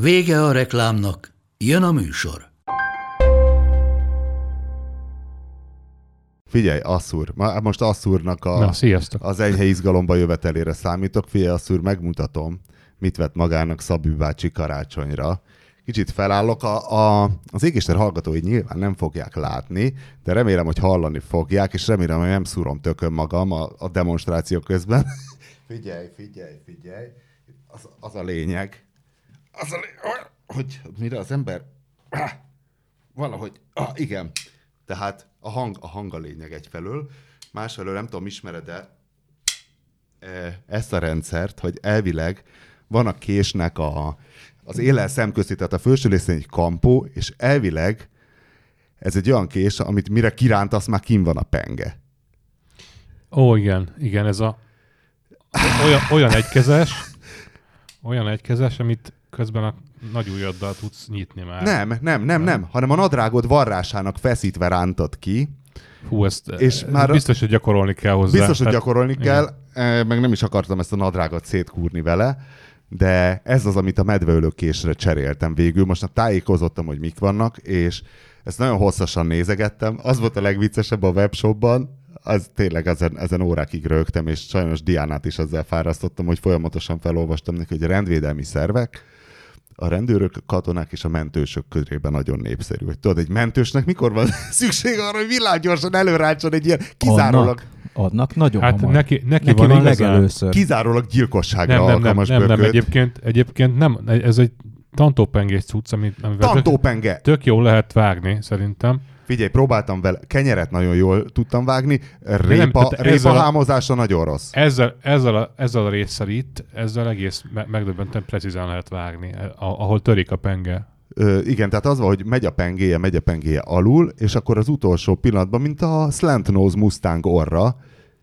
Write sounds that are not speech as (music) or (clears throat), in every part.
Vége a reklámnak, jön a műsor. Figyelj, Asszúr, Ma- most Asszúrnak a, Na, sziasztok. az enyhe izgalomba jövetelére számítok. Figyelj, Asszúr, megmutatom, mit vett magának Szabi bácsi karácsonyra. Kicsit felállok, a, a, az égéster hallgatói nyilván nem fogják látni, de remélem, hogy hallani fogják, és remélem, hogy nem szúrom tökön magam a, a demonstráció közben. (laughs) figyelj, figyelj, figyelj. Az, az a lényeg. Az a hogy mire az ember... Ah, valahogy, ah, igen. Tehát a hang, a hang a lényeg egyfelől, másfelől nem tudom, ismered-e e, ezt a rendszert, hogy elvileg van a késnek a, az élel szemközti, tehát a felső részén egy kampó, és elvileg ez egy olyan kés, amit mire kirántasz, már kim van a penge. Ó, igen, igen, ez a olyan, olyan egykezes, olyan egykezes, amit közben a nagy ujjaddal tudsz nyitni már. Nem, nem, nem, nem, hanem a nadrágod varrásának feszítve rántad ki, Hú, ezt És és már- biztos, hogy gyakorolni kell hozzá. Biztos, hogy Tehát- gyakorolni igen. kell, eh, meg nem is akartam ezt a nadrágot szétkúrni vele, de ez az, amit a medveölőkésre cseréltem végül. Most már tájékozottam, hogy mik vannak, és ezt nagyon hosszasan nézegettem. Az volt a legviccesebb a webshopban, az tényleg ezen, ezen órákig rögtem, és sajnos Diánát is ezzel fárasztottam, hogy folyamatosan felolvastam neki, hogy a rendvédelmi szervek, a rendőrök, a katonák és a mentősök körében nagyon népszerű. Hogy tudod, egy mentősnek mikor van (laughs) szükség arra, hogy villámgyorsan előráncson egy ilyen kizárólag, Adnak, adnak nagyon Hát hamar. neki, neki, Neki van, van igazán. legelőször. kizárólag gyilkosságra Nem, nem, nem, alkalmas nem, nem, bököt. egyébként, egyébként nem, ez egy tantópengés cucc, amit, amivel tök, Tantópenge. tök jól lehet vágni, szerintem. Figyelj, próbáltam vele, kenyeret nagyon jól tudtam vágni, nem, répa, répa a- hámozása nagyon rossz. Ezzel, ezzel, a, ezzel a résszel itt, ezzel egész me- megdöbbenten precízen lehet vágni, a- ahol törik a penge. Ö, igen, tehát az van, hogy megy a pengéje, megy a pengéje alul, és akkor az utolsó pillanatban, mint a Slant Nose Mustang orra,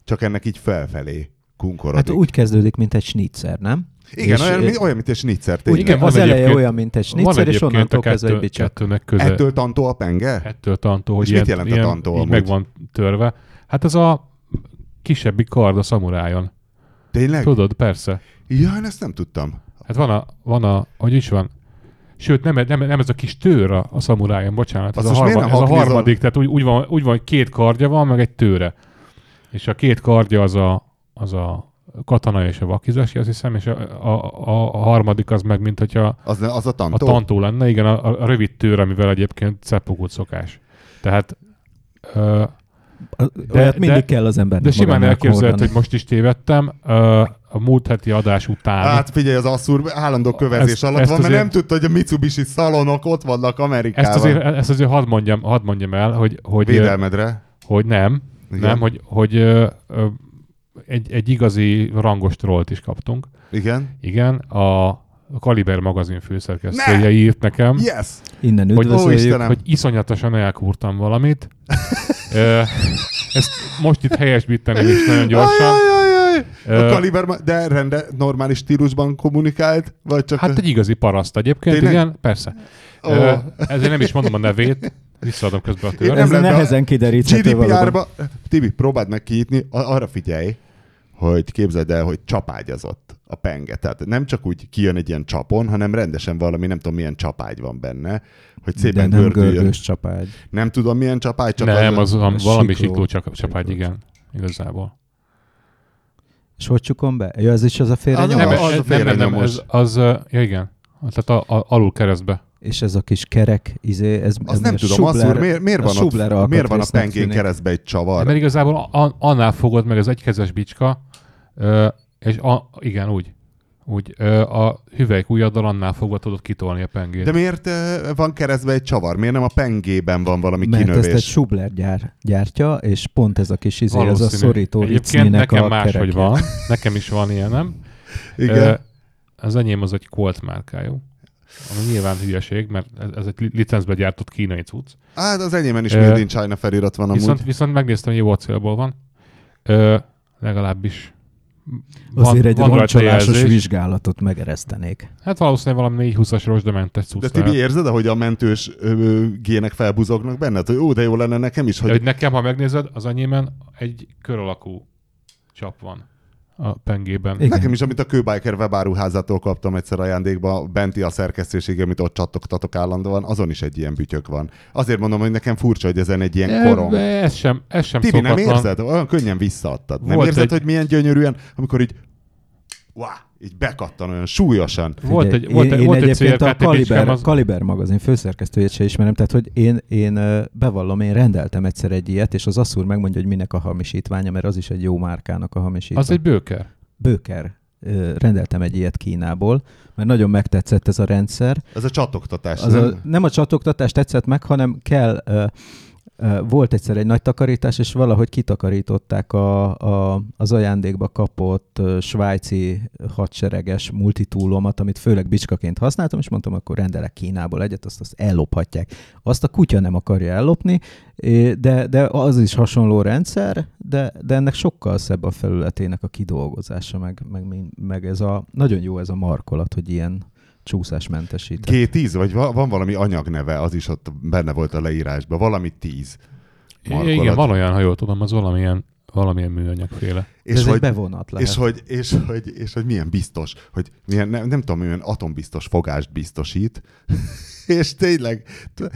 csak ennek így felfelé kunkorodik. Hát úgy kezdődik, mint egy schnitzer, nem? Igen, és- olyan, mint, olyan, mint egy schnitzer. Úgy, tényleg. Igen, az eleje olyan, mint egy Van schnitzer, és onnantól a kezdve egy bicsak. kettőnek köze. Ettől tantó a penge? Ettől tantó, hogy És ilyen, mit jelent a ilyen, tantó így amúgy? meg van törve. Hát ez a kisebbi kard a szamurájon. Tényleg? Tudod, persze. Ja, én ezt nem tudtam. Hát van a, van a hogy is van, Sőt, nem, nem, nem ez a kis tőr a, a szamurájon, bocsánat. Ez a, harmad, ez a harmadik, tehát úgy, úgy, van, úgy van, hogy két kardja van, meg egy tőre. És a két kardja az a, az a katana és a vakizasi, azt hiszem, és a, a, a, a harmadik az meg, mint hogyha Az, az a a tantó? tantó lenne, igen, a, a rövid tőr, amivel egyébként szeppogót szokás. Tehát ö, De, Olyat mindig de- kell az embernek de simán hordani. hogy most is tévedtem. Ö, a múlt heti adás után. Hát figyelj, az Asszúr állandó kövezés Ezt- alatt ezt van, mert azért- nem tudta, hogy a Mitsubishi szalonok ott vannak Amerikában. ezt azért, ezt azért hadd mondjam, hadd mondjam el, hogy, hogy, Védelmedre. hogy nem, Igen. nem, hogy, hogy ö, ö, egy, egy igazi rangos trollt is kaptunk. Igen. Igen, a Kaliber magazin főszerkesztője Ne! írt nekem, Yes! Innen hogy- Ó. Istenem. hogy iszonyatosan elkúrtam valamit. (laughs) Ezt most itt helyesbíteném is nagyon gyorsan. Ajajajaj! A Ö, kaliber, de rende, normális stílusban kommunikált? Vagy csak... Hát egy igazi paraszt egyébként, Tényleg? igen, persze. Ö, ezért nem is mondom a nevét, visszaadom közben a nem Ez a nehezen kideríthető. GDPR-ba... Tibi, próbáld meg kinyitni, a- arra figyelj, hogy képzeld el, hogy csapágyazott a penge. Tehát nem csak úgy kijön egy ilyen csapon, hanem rendesen valami, nem tudom milyen csapágy van benne, hogy De szépen nem gördüljön. görgős csapágy. Nem tudom milyen csapágy, csak Nem, az, az valami sikló. sikló csapágy, Sikló. igen, igazából. És hogy csukom be? Ja, ez is az a félrenyomás? Nem, Nem, az a ez, nem, nem, nem, ez, az, ja igen, tehát a, a, alul keresztbe. És ez a kis kerek, izé, ez, Az ez nem a tudom, Subler- Asszúr, miért, miért, a van Subler ott, miért van a pengén keresztbe egy csavar? Mert igazából a, annál fogod meg az egykezes bicska, ö, és a, igen, úgy. Úgy ö, a hüvelyk ujjaddal annál fogva tudod kitolni a pengét. De miért eh, van keresztbe egy csavar? Miért nem a pengében van valami Mert kinövés? ezt egy Subler gyár, gyártja, és pont ez a kis izé, ez a szorító Egyébként nekem a máshogy kerekje. van. Nekem is van ilyenem. Igen. Ö, az enyém az egy Colt márkájú. ami nyilván hülyeség, mert ez, ez egy li- licencbe gyártott kínai cucc. Hát az enyémben is Ö, Made in China felirat van amúgy. Viszont, viszont megnéztem, hogy jó acélból van. Ö, legalábbis Azért egy rajta roncsolásos vizsgálatot megeresztenék. Hát valószínűleg valami 420-as rozsdamentes cucc. De. Tibi, érzed, ahogy a mentős ö, gének felbuzognak benned? Hogy ó, de jó lenne nekem is, De hogy... hogy nekem, ha megnézed, az enyémen egy kör alakú csap van a pengében. Igen. Nekem is, amit a Kőbiker webáruházától kaptam egyszer ajándékba, benti a szerkesztőség, amit ott csattogtatok állandóan, azon is egy ilyen bütyök van. Azért mondom, hogy nekem furcsa, hogy ezen egy ilyen E, korom. Ez sem, ez sem Tibi, nem szokatlan. érzed? Olyan könnyen visszaadtad. Nem Volt érzed, egy- hogy milyen gyönyörűen, amikor így, wow, így bekattan olyan súlyosan. Volt egy, volt én, egy, én volt egy egyébként a Kaliber, az... Kaliber magazin főszerkesztőjét se ismerem, tehát hogy én, én bevallom, én rendeltem egyszer egy ilyet, és az Asszúr megmondja, hogy minek a hamisítványa, mert az is egy jó márkának a hamisítvány. Az egy bőker. Bőker. Rendeltem egy ilyet Kínából, mert nagyon megtetszett ez a rendszer. Ez a csatogtatás, Az nem? a, nem a csatogtatás tetszett meg, hanem kell, volt egyszer egy nagy takarítás, és valahogy kitakarították a, a, az ajándékba kapott svájci hadsereges multitúlomat, amit főleg bicskaként használtam, és mondtam, akkor rendelek Kínából egyet, azt, azt ellophatják. Azt a kutya nem akarja ellopni, de, de az is hasonló rendszer, de, de ennek sokkal szebb a felületének a kidolgozása, meg, meg, meg ez a, nagyon jó ez a markolat, hogy ilyen csúszásmentesített. G10, vagy va- van valami anyagneve, az is ott benne volt a leírásban, valami 10. markolat. Igen, van olyan, ha jól tudom, az valamilyen, valamilyen műanyagféle. De És ez hogy, egy bevonat lehet. és, hogy, és, hogy, és hogy milyen biztos, hogy milyen, nem, nem tudom, milyen atombiztos fogást biztosít, (laughs) és tényleg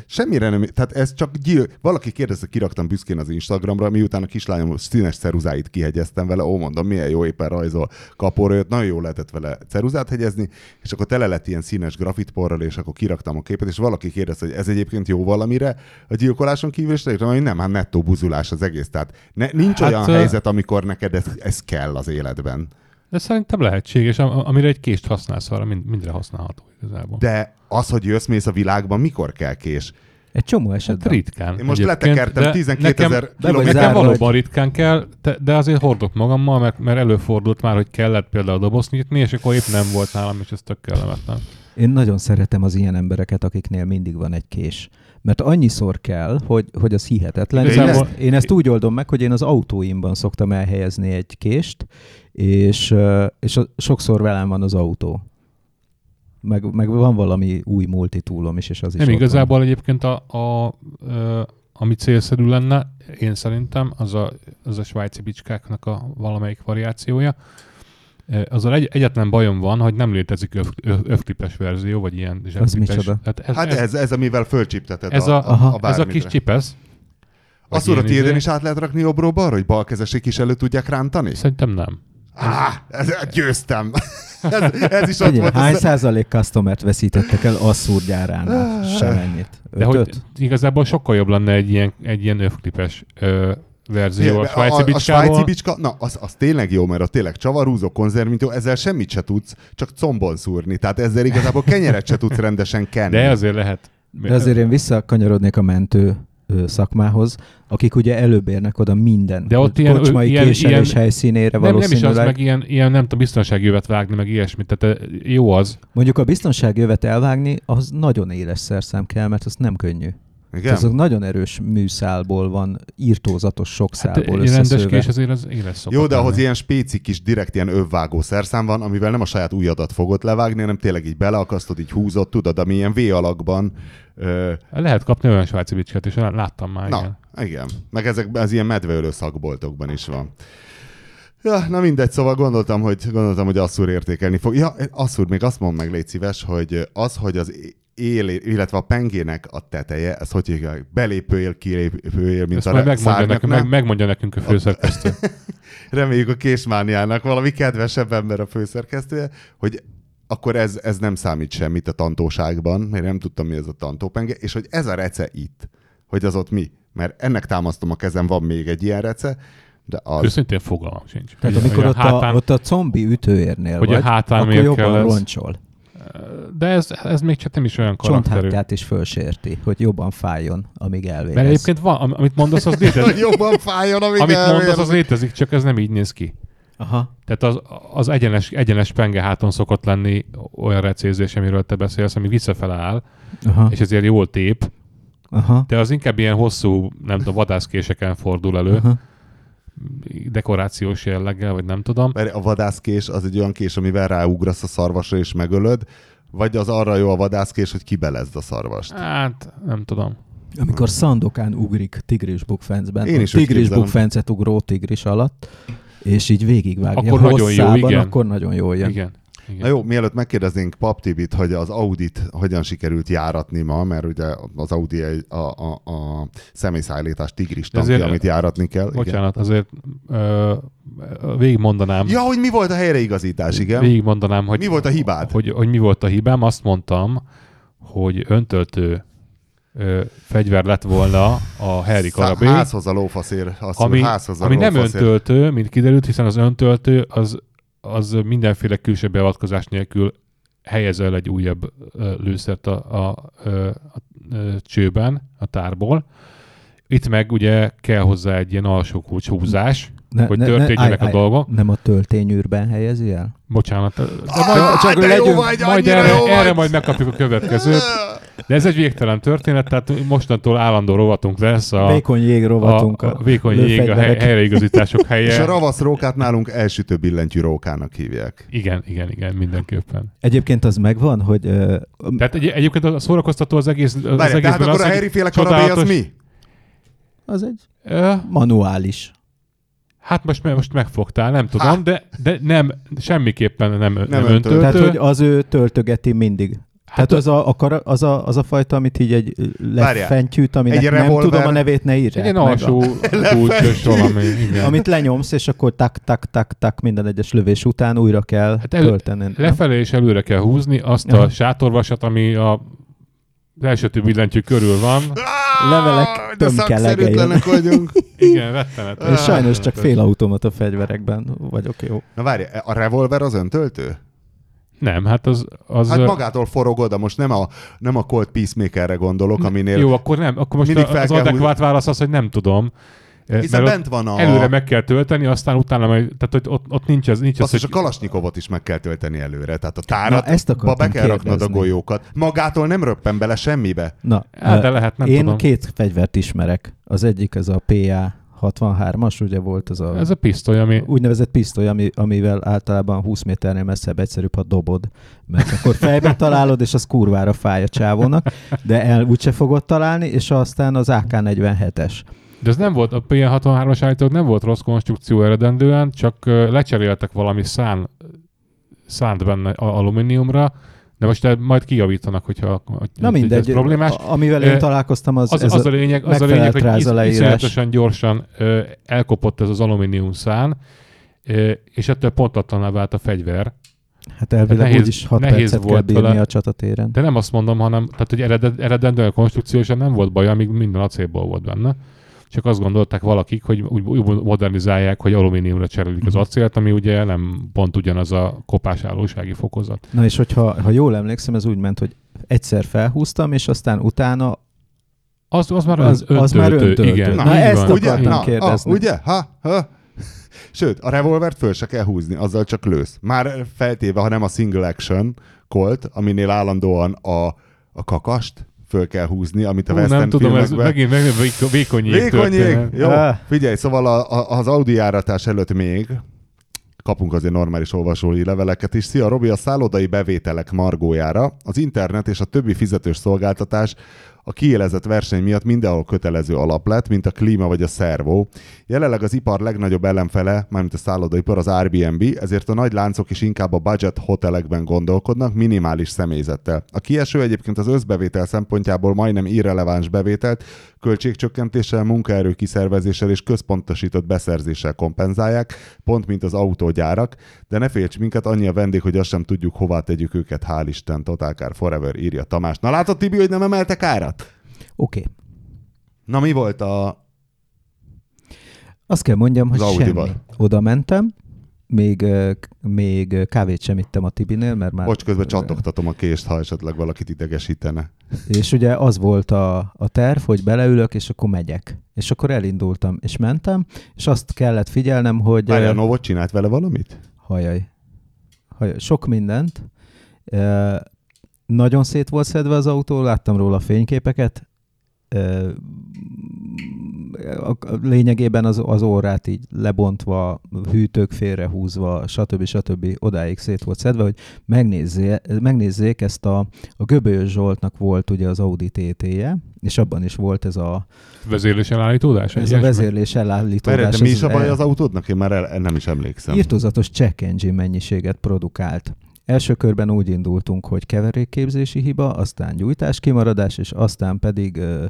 semmire nem, tehát ez csak gyil, valaki kérdezte, kiraktam büszkén az Instagramra, miután a kislányom színes ceruzáit kihegyeztem vele, ó, mondom, milyen jó éppen rajzol kaporőt, nagyon jó lehetett vele ceruzát hegyezni, és akkor tele lett ilyen színes grafitporral, és akkor kiraktam a képet, és valaki kérdezte, hogy ez egyébként jó valamire a gyilkoláson kívül, és mondtam, hogy nem, hát nettó buzulás az egész. Tehát ne, nincs Hát, olyan helyzet, amikor neked ez, ez kell az életben. De szerintem lehetséges, am- amire egy kést használsz, arra mind, mindre használható igazából. De az, hogy jössz mész a világban, mikor kell kés? Egy csomó Hát esetben. ritkán. Én most letekertem de 12 nekem- ezer kilométer. Nekem valóban ritkán kell, de, azért hordok magammal, mert, mert előfordult már, hogy kellett például dobozt nyitni, és akkor épp nem volt nálam, és ez tök kellemetlen. Én nagyon szeretem az ilyen embereket, akiknél mindig van egy kés. Mert annyiszor kell, hogy, hogy az hihetetlen. Én Igazából- ezt, én ezt úgy oldom meg, hogy én az autóimban szoktam elhelyezni egy kést, és, és sokszor velem van az autó. Meg, meg van valami új multitúlom is, és az is Nem ott igazából egyébként a, a, a, ami célszerű lenne, én szerintem, az a, az a svájci bicskáknak a valamelyik variációja. E, Azzal egy, egyetlen bajom van, hogy nem létezik öv, öv, övklipes verzió, vagy ilyen zsebklipes. micsoda? Tehát ez, Hát ez, ez, amivel fölcsipteted ez a, a, a, Aha. a ez a kis csipesz. Azt tiéden izé. is át lehet rakni jobbról-balra, hogy balkezesek is elő tudják rántani? Szerintem nem. Á, ez, győztem. (laughs) ez, ez is ott volt. hány Az, százalék customert veszítettek el Asszúr gyáránál? Semennyit. De hogy Ötöt? igazából sokkal jobb lenne egy ilyen, egy ilyen övklipes ö, verzió a svájci a, a svájci bicska, na, az, az tényleg jó, mert a tényleg csavarúzó, konzervintó, ezzel semmit se tudsz, csak combon szúrni. Tehát ezzel igazából kenyeret se tudsz rendesen kenni. De azért lehet. De azért én visszakanyarodnék a mentő szakmához, akik ugye előbb érnek oda minden De ott ilyen- kocsmai ilyen- ilyen- helyszínére nem, nem is az, valószínűleg. meg ilyen, ilyen nem tudom, biztonsági jövet vágni, meg ilyesmit. Tehát jó az. Mondjuk a biztonsági jövet elvágni, az nagyon éles szerszám kell, mert az nem könnyű. Igen? Ez nagyon erős műszálból van, írtózatos sok Hát szálból egy rendes kés azért az éles szokott Jó, de ahhoz lenni. ilyen spéci kis direkt ilyen övvágó szerszám van, amivel nem a saját ujjadat fogod levágni, hanem tényleg így beleakasztod, így húzod, tudod, ami ilyen V alakban. Ö, Lehet kapni olyan svájci bicskát, és láttam már, na, igen. igen. Meg ezek az ilyen medveölő szakboltokban is van. Ja, na mindegy, szóval gondoltam, hogy, gondoltam, hogy Asszúr értékelni fog. Ja, Asszúr, még azt mond meg, légy szíves, hogy az, hogy az él, illetve a pengének a teteje, ez hogy hívják, belépőél, kilépőél, mint Ezt a majd megmondja nekünk, meg, megmondja nekünk a főszerkesztő. (laughs) reméljük a késmániának valami kedvesebb ember a főszerkesztője, hogy akkor ez, ez nem számít semmit a tantóságban, mert nem tudtam, mi ez a tantópenge, és hogy ez a rece itt, hogy az ott mi. Mert ennek támasztom a kezem, van még egy ilyen rece, de az... Őszintén fogalmam sincs. Tehát amikor hogy ott a, hátán- ott a zombi ütőérnél hogy a vagy, hátán akkor jobban kell ez? roncsol. De ez, ez még csak nem is olyan karakterű. Csonthátját is fölsérti, hogy jobban fájjon, amíg elvégez. Mert egyébként van, am- amit mondasz, az (laughs) létezik. Jobban fájjon, amíg amit mondasz, elvér. az létezik, csak ez nem így néz ki. Aha. Tehát az, az egyenes, egyenes penge háton szokott lenni olyan recézés, amiről te beszélsz, ami visszafele áll, Aha. és ezért jól tép, Aha. de az inkább ilyen hosszú, nem tudom, vadászkéseken fordul elő, Aha. Dekorációs jelleggel, vagy nem tudom. Mert a vadászkés az egy olyan kés, amivel ráugrasz a szarvasra és megölöd, vagy az arra jó a vadászkés, hogy kibelezd a szarvast. Hát, nem tudom. Amikor Szandokán ugrik tigris bukfencben, Én is tigris bukfencet ugró tigris alatt, és így végigvágja Akkor nagyon jó, hosszában, igen. akkor nagyon jó jön. Igen. Igen. Na jó, mielőtt megkérdeznénk Pap Tibit, hogy az Audit hogyan sikerült járatni ma, mert ugye az Audi egy, a, a, a személyszállítás tigris tankja, Ezért- amit járatni kell. Igen. Bocsánat, azért ö, végigmondanám. Ja, hogy mi volt a helyreigazítás, igen? Végigmondanám, hogy Mi volt a hibád? Hogy, hogy mi volt a hibám. Azt mondtam, hogy öntöltő ö, fegyver lett volna a Harry Karabé, Házhoz a lófaszér. Azt ami, házhoz a ami nem lófaszér. öntöltő, mint kiderült, hiszen az öntöltő az, az mindenféle külső beavatkozás nélkül helyez el egy újabb lőszert a, a, a, a, csőben, a tárból. Itt meg ugye kell hozzá egy ilyen alsó kulcs húzás, Ne, hogy történjenek a dolgok. Nem a töltényűrben helyezi el? Bocsánat. De Ah, csak de jó legyünk- vagy, majd erre, jó erre vagy. majd megkapjuk a következőt. (laughs) De ez egy végtelen történet, tehát mostantól állandó rovatunk lesz a, Vékony jég a, rovatunk. a vékony jég, a hely, helyreigazítások És a helye. ravasz rókát nálunk elsütő billentyű rókának hívják. Igen, igen, igen, mindenképpen. Egyébként az megvan, hogy ö, Tehát egy, egyébként a szórakoztató az egész az Várj, tehát egészben akkor az, a Harry féle karabé az csodálatos- mi? az egy Ö, manuális. Hát most, most megfogtál, nem tudom, Há. de, de nem, semmiképpen nem, nem, nem öntöltő. Tehát, hogy az ő töltögeti mindig. Hát Tehát az a, a, kara, az, a, az a fajta, amit így egy lefentyűt, aminek Egy nem revolver- tudom a nevét, ne írják egy alsó kulcsos valami, igen. Amit lenyomsz, és akkor tak, tak, tak, tak minden egyes lövés után újra kell Hát elő- tölteni. nem? Lefelé és előre kell húzni azt a sátorvasat, ami a az első több billentyű körül van. Levelek de tömkelegei. vagyunk. (laughs) Igen, rettenetes. És sajnos csak félautomata fegyverekben vagyok jó. Na várj, a revolver az öntöltő? Nem, hát az... az Hát magától forog oda, most nem a, nem a Colt Peacemakerre gondolok, aminél... Jó, akkor nem. Akkor most mindig a- fel az kell adekvát válasz az, hogy nem tudom. Eh, Hiszen bent van a... Előre meg kell tölteni, aztán utána meg, tehát hogy ott, ott nincs ez, nincs ez, is a hogy Kalasnyikovot is meg kell tölteni előre. Tehát a Na, tárat ezt akartam be kell raknod a kérdezni. golyókat. Magától nem röppen bele semmibe. Na, Hát, de lehet, nem én tudom. két fegyvert ismerek. Az egyik az a PA 63-as, ugye volt az a, ez a pisztoly, ami... úgynevezett pisztoly, ami, amivel általában 20 méternél messzebb egyszerűbb, ha dobod. Mert akkor fejbe találod, és az kurvára fáj a csávónak, de el úgyse fogod találni, és aztán az AK-47-es. De ez nem volt, a PN63-as állítólag nem volt rossz konstrukció eredendően, csak lecseréltek valami szán, szánt benne alumíniumra, de most el- majd kijavítanak, hogyha hogy Na mindegy, ez problémás. amivel én Ö, találkoztam, az, Az, ez az, a lényeg, az a lényeg, hogy iszonyatosan gyorsan ö, elkopott ez az alumínium szán, ö, és ettől pontatlaná vált a fegyver. Hát elvileg nehéz- úgyis 6 nehéz percet kell volt bírni vele. a csatatéren. De nem azt mondom, hanem tehát, hogy eredendően konstrukciósan nem volt baj, amíg minden acélból volt benne. Csak azt gondolták valakik, hogy úgy, modernizálják, hogy alumíniumra cserélik az Mhm. acélt, ami ugye nem pont ugyanaz a kopásállósági fokozat. Na és hogyha ha jól emlékszem, ez úgy ment, hogy egyszer felhúztam, és aztán utána Az, az már Az- az, az már öntöltő. Igen, Na, így ezt van. Ugye? akartam Na, kérdezni. ah, ugye? Ha, ha. Sőt, a revolvert föl se kell húzni, azzal csak lősz. Már feltéve, ha nem a single action Colt, aminél állandóan a, a kakast föl kell húzni, amit a Hú, nem tudom, ez megint, megint véko- vékony jég Vékony jég. Jó, Ah. figyelj, szóval a, a, az Audi járatás előtt még kapunk azért normális olvasói leveleket is. Szia, Robi, a szállodai bevételek margójára az internet és a többi fizetős szolgáltatás a kiélezett verseny miatt mindenhol kötelező alap lett, mint a klíma vagy a szervó. Jelenleg az ipar legnagyobb ellenfele, mármint a szállodaipar, az Airbnb, ezért a nagy láncok is inkább a budget hotelekben gondolkodnak, minimális személyzettel. A kieső egyébként az összbevétel szempontjából majdnem irreleváns bevételt költségcsökkentéssel, munkaerő kiszervezéssel és központosított beszerzéssel kompenzálják, pont mint az autógyárak, de ne félts minket, annyi a vendég, hogy azt sem tudjuk, hová tegyük őket, hál' Isten, Total Forever, írja Tamás. Na látod, Tibi, hogy nem emeltek árat? Oké. Okay. Na mi volt a... Azt kell mondjam, hogy Az semmi. Oda mentem, még, még kávét sem ittem a Tibinél, mert már... Bocs, közben csattogtatom a kést, ha esetleg valakit idegesítene. És ugye az volt a, a terv, hogy beleülök, és akkor megyek. És akkor elindultam, és mentem, és azt kellett figyelnem, hogy... Várj, a ö, Novot csinált vele valamit? Hajaj. Hajaj. Sok mindent. Ö, Nagyon szét volt szedve az autó, láttam róla a fényképeket. Lényegében az, az órát így lebontva, hűtők félrehúzva, stb. stb. odáig szét volt szedve, hogy megnézzé, megnézzék ezt a, a Göbölyös Zsoltnak volt ugye az Audi TT-je, és abban is volt ez a, Vezérlés elállítódás? ez a vezérlés elállítódás. Várj, de mi is a baj el- az autódnak? Én már el, nem is emlékszem. Írtózatos check engine mennyiséget produkált. Első körben úgy indultunk, hogy keverékképzési hiba, aztán gyújtás kimaradás, és aztán pedig ö,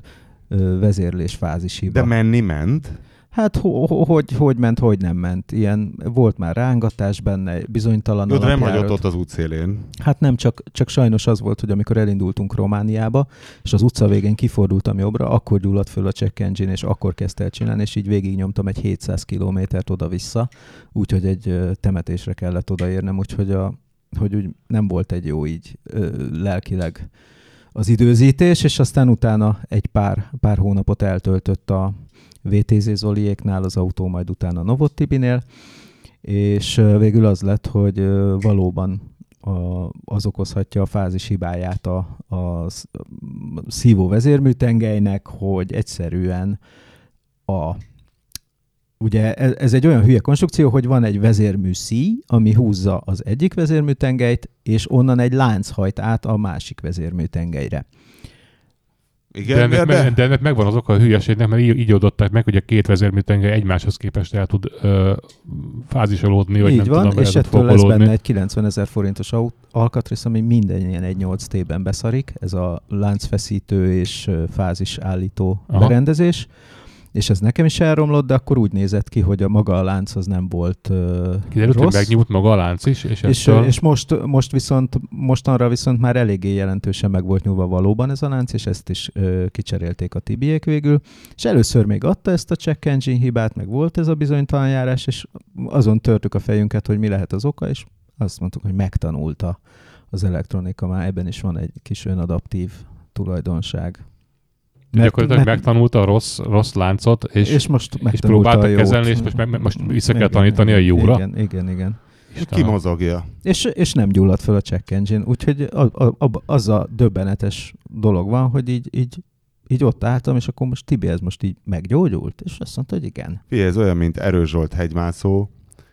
ö, vezérlés fázis hiba. De menni ment. hát ho- ho- hogy, hogy ment, hogy nem ment. Ilyen volt már rángatás benne, bizonytalan Jó, de nem hagyott ott az útszélén. Hát nem, csak, csak sajnos az volt, hogy amikor elindultunk Romániába, és az utca végén kifordultam jobbra, akkor gyulladt föl a check engine, és akkor kezdte el csinálni, és így végignyomtam egy 700 kilométert oda-vissza, úgyhogy egy temetésre kellett odaérnem, úgyhogy a, hogy úgy nem volt egy jó így ö, lelkileg az időzítés, és aztán utána egy pár, pár hónapot eltöltött a VTZ Zoliéknál az autó, majd utána Novottibinél, és végül az lett, hogy valóban a, az okozhatja a fázis hibáját a, a sz- szívó vezérműtengelynek, hogy egyszerűen a Ugye ez, ez egy olyan hülye konstrukció, hogy van egy vezérmű szíj, ami húzza az egyik vezérműtengelyt, és onnan egy lánc hajt át a másik vezérműtengelyre. De Igen, ennek, de, me- de ennek megvan az oka a hülyeségnek, mert így, így oldották meg, hogy a két vezérműtengely egymáshoz képest el tud ö, fázisolódni, vagy Így nem van, tudom, és ettől lesz benne egy 90 ezer forintos alkatrész, ami minden ilyen 1.8 T-ben beszarik, ez a láncfeszítő és ö, fázis állító Aha. berendezés, és ez nekem is elromlott, de akkor úgy nézett ki, hogy a maga a lánc az nem volt uh, Kiderült, hogy rossz. megnyúlt maga a lánc is, és, És, ettől... és most, most viszont, mostanra viszont már eléggé jelentősen meg volt nyúlva valóban ez a lánc, és ezt is ö, kicserélték a tibiek végül. És először még adta ezt a check engine hibát, meg volt ez a bizonytalan járás, és azon törtük a fejünket, hogy mi lehet az oka, és azt mondtuk, hogy megtanulta az elektronika, már ebben is van egy kis önadaptív tulajdonság. Mert, gyakorlatilag megtanulta a rossz, rossz láncot, és, és most és próbálta kezelni, és most, meg, most vissza kell Igen, tanítani a jóra. Igen, igen, igen. ki mozogja. És, és nem gyulladt fel a check engine, úgyhogy a, a, a, az a döbbenetes dolog van, hogy így, így, így ott álltam, és akkor most Tibi ez most így meggyógyult, és azt mondta, hogy igen. Figyelj, ez olyan, mint Erős Zsolt hegymászó,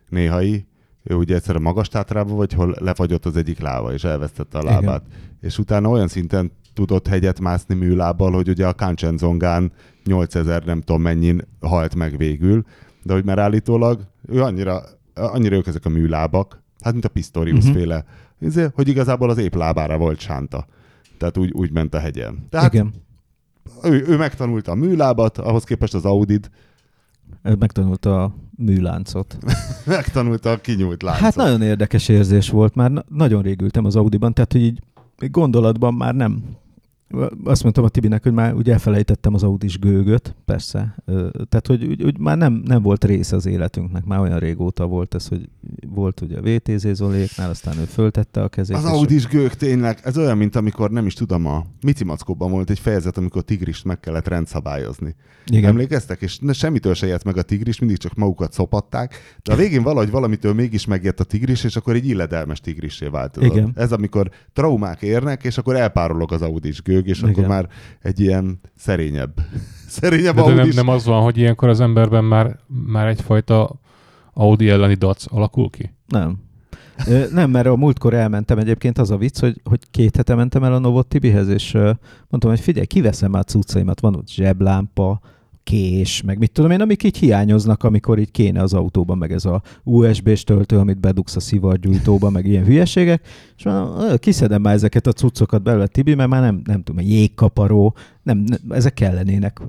néhai, ő ugye egyszer a magas tátrában, vagy hol lefagyott az egyik lába, és elvesztette a Igen. lábát. És utána olyan szinten tudott hegyet mászni műlábbal, hogy ugye a Kanchenjungán 8000 nem tudom mennyin halt meg végül, de hogy már állítólag ő annyira, annyira ők ezek a műlábak, hát mint a Pistorius uh-huh. féle, izé, hogy igazából az épp lábára volt sánta. Tehát úgy, úgy ment a hegyen. Tehát igen. ő, ő megtanulta a műlábat, ahhoz képest az Audit Ő Megtanulta a műláncot. (laughs) megtanulta a kinyújt láncot. Hát nagyon érdekes érzés volt, már na- nagyon rég ültem az Audiban, tehát hogy így gondolatban már nem. Azt mondtam a Tibinek, hogy már ugye elfelejtettem az Audis gőgöt, persze. Tehát, hogy úgy, úgy már nem, nem volt része az életünknek, már olyan régóta volt ez, hogy volt ugye a VTZ Zoléknál, aztán ő föltette a kezét. Az Audis gők tényleg, ez olyan, mint amikor nem is tudom, a Mici Mackóban volt egy fejezet, amikor tigrist meg kellett rendszabályozni. Igen. Igen. Emlékeztek? És ne, semmitől se jött meg a tigris, mindig csak magukat szopatták, de a végén valahogy valamitől mégis megjött a tigris, és akkor egy illedelmes tigrissé változott. Igen. Ez amikor traumák érnek, és akkor elpárolog az Audis gőg, és Igen. akkor már egy ilyen szerényebb, (laughs) szerényebb De, de nem, nem az van, hogy ilyenkor az emberben már, már egyfajta Audi elleni dac alakul ki? Nem. Nem, mert a múltkor elmentem egyébként az a vicc, hogy, hogy két hete mentem el a Novot Tibihez, és mondtam, hogy figyelj, kiveszem már a cuccaimat, van ott zseblámpa, kés, meg mit tudom én, amik így hiányoznak, amikor így kéne az autóban, meg ez a USB-s töltő, amit bedugsz a szivargyújtóba, meg ilyen hülyeségek, és mondom, "Ö, kiszedem már ezeket a cuccokat belőle, Tibi, mert már nem, nem tudom, jégkaparó, nem, nem, ezek kellenének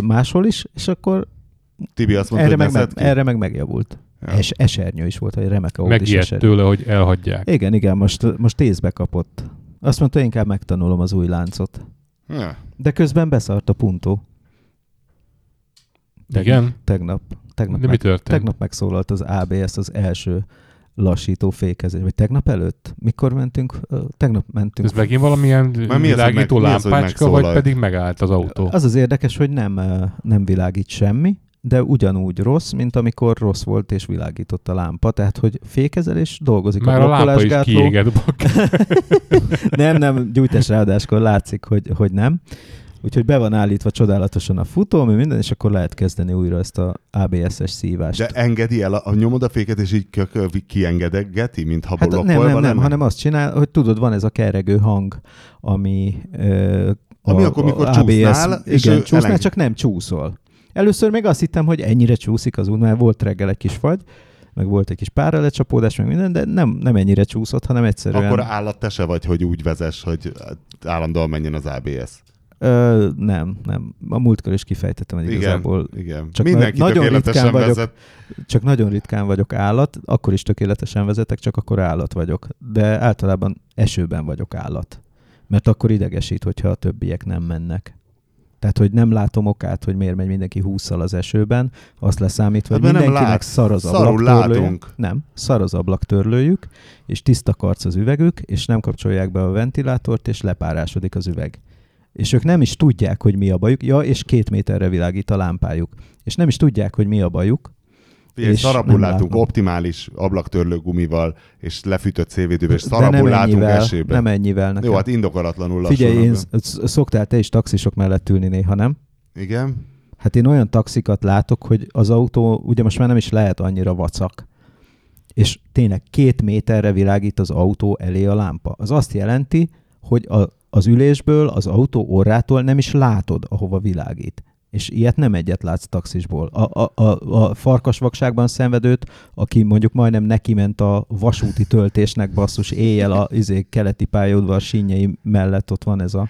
máshol is, és akkor Tibi azt mondta, erre hogy meg, ki. erre meg megjavult. Ja. Es, esernyő is volt, vagy remek Audi Megijedt esernyő. tőle, hogy elhagyják. Igen, igen, most, most észbe kapott. Azt mondta, inkább megtanulom az új láncot. Ja. De közben beszart a puntó. Igen? Tegnap. Tegnap, De mi meg, történt? tegnap megszólalt az ABS, az első lassító fékezés, vagy tegnap előtt? Mikor mentünk? Tegnap mentünk. Ez megint valamilyen mi az, világító meg- mi az, hogy lámpácska, vagy megszólal? pedig megállt az autó? Az az érdekes, hogy nem, nem világít semmi, de ugyanúgy rossz, mint amikor rossz volt és világított a lámpa. Tehát, hogy fékezelés dolgozik Már a a lámpa is blokkolásgátló. bak. (laughs) nem, nem, gyújtás ráadáskor látszik, hogy, hogy nem. Úgyhogy be van állítva csodálatosan a futómű, minden, és akkor lehet kezdeni újra ezt a ABS-es szívást. De engedi el, a, a nyomod a féket, és így kiengedegeti, mintha Hát blokkolva nem, nem, nem, lenne? hanem azt csinál, hogy tudod, van ez a kerregő hang, ami ö, Ami a- akkor, mikor a csúsznál, és igen, csúsznál, eleng- csak nem csúszol. Először még azt hittem, hogy ennyire csúszik az út, mert volt reggel egy kis fagy, meg volt egy kis párra lecsapódás, meg minden, de nem, nem ennyire csúszott, hanem egyszerűen... Akkor állat te se vagy, hogy úgy vezess, hogy állandóan menjen az ABS. Ö, nem, nem. A múltkor is kifejtettem, hogy Igen, igazából igen. csak Mindenki nagyon ritkán vagyok. vezet. csak nagyon ritkán vagyok állat, akkor is tökéletesen vezetek, csak akkor állat vagyok. De általában esőben vagyok állat. Mert akkor idegesít, hogyha a többiek nem mennek. Tehát, hogy nem látom okát, hogy miért megy mindenki 20 az esőben, azt leszámítva, Hát hogy mert nem mindenkinek látsz. szar az látunk. Nem, szar az ablaktörlőjük, és tiszta karc az üvegük, és nem kapcsolják be a ventilátort, és lepárásodik az üveg. És ők nem is tudják, hogy mi a bajuk. Ja, és két méterre világít a lámpájuk. És nem is tudják, hogy mi a bajuk, Figyelj, És szarabul látunk optimális ablaktörlő gumival, és lefűtött szélvédővel, és szarabul látunk esőben. nem ennyivel nekem. Jó, hát indokolatlanul lassul. Figyelj, én szoktál te is taxisok mellett ülni néha, nem? Igen? Hát én olyan taxikat látok, hogy az autó ugye most már nem is lehet annyira vacak. És tényleg két méterre világít az autó elé a lámpa. Az azt jelenti, hogy a, az ülésből, az autó orrától nem is látod, ahova világít. És ilyet nem egyet látsz taxisból. A, a, a, a farkasvakságban szenvedőt, aki mondjuk majdnem neki ment a vasúti töltésnek basszus éjjel a izé, keleti pályaudvar sínjei mellett ott van ez a...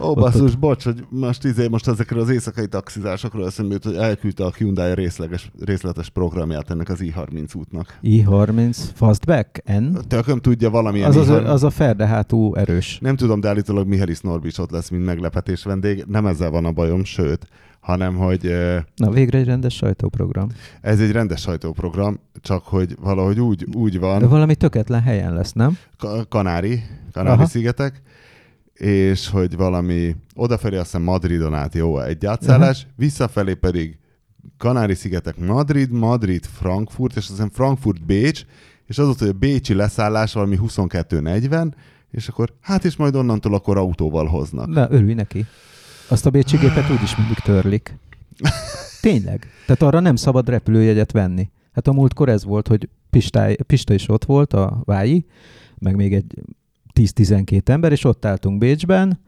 Ó, basszus, bocs, hogy most, izé, most ezekről az éjszakai taxizásokról eszembe jut, hogy elküldte a Hyundai részleges, részletes programját ennek az i30 útnak. i30 Fastback N? Tököm tudja valamilyen Az, az, i30 az a ferdehátú erős. Nem tudom, de állítólag Mihály Norbics ott lesz, mint meglepetés vendég. Nem ezzel van a bajom, sőt, hanem hogy Na, végre egy rendes sajtóprogram. ez egy rendes sajtóprogram, csak hogy valahogy úgy, úgy De van, valami töketlen helyen lesz, nem? Ka- Kanári, Kanári-szigetek, és hogy valami odafelé azt hiszem Madridon át jó egy átszállás, visszafelé pedig Kanári-szigetek Madrid, Madrid Frankfurt, és azt hiszem Frankfurt Bécs, és az ott, hogy a bécsi leszállás valami 22.40, és akkor hát és majd onnantól akkor autóval hoznak. De örülj neki. Azt a bécsi gépet úgyis mindig törlik. Tényleg. Tehát arra nem szabad repülőjegyet venni. Hát a múltkor ez volt, hogy Pistály, Pista is ott volt, a Vái, meg még egy 10-12 ember, és ott álltunk Bécsben,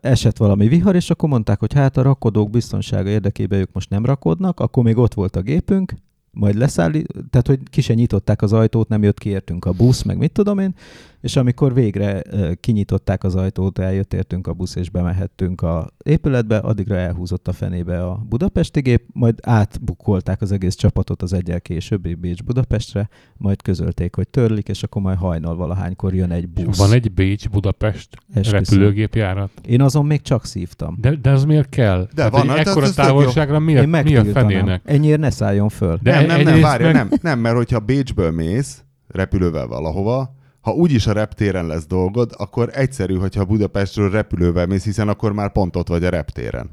esett valami vihar, és akkor mondták, hogy hát a rakodók biztonsága érdekében ők most nem rakodnak, akkor még ott volt a gépünk, majd leszállít, tehát hogy ki se nyitották az ajtót, nem jött ki értünk a busz, meg mit tudom én, és amikor végre kinyitották az ajtót, eljött értünk a busz, és bemehettünk a épületbe, addigra elhúzott a fenébe a budapesti gép, majd átbukolták az egész csapatot az egyel később Bécs Budapestre, majd közölték, hogy törlik, és akkor majd hajnal valahánykor jön egy busz. Van egy Bécs-Budapest repülőgépjárat. Én azon még csak szívtam. De, de az miért kell? De hát van, egy hát ekkora távolságra mi a, Én mi a fenének? Ennyiért ne szálljon föl. De nem, nem, nem, várj, meg- nem, nem, mert hogyha Bécsből mész repülővel valahova, ha úgyis a reptéren lesz dolgod, akkor egyszerű, hogyha Budapestről repülővel mész, hiszen akkor már pont ott vagy a reptéren.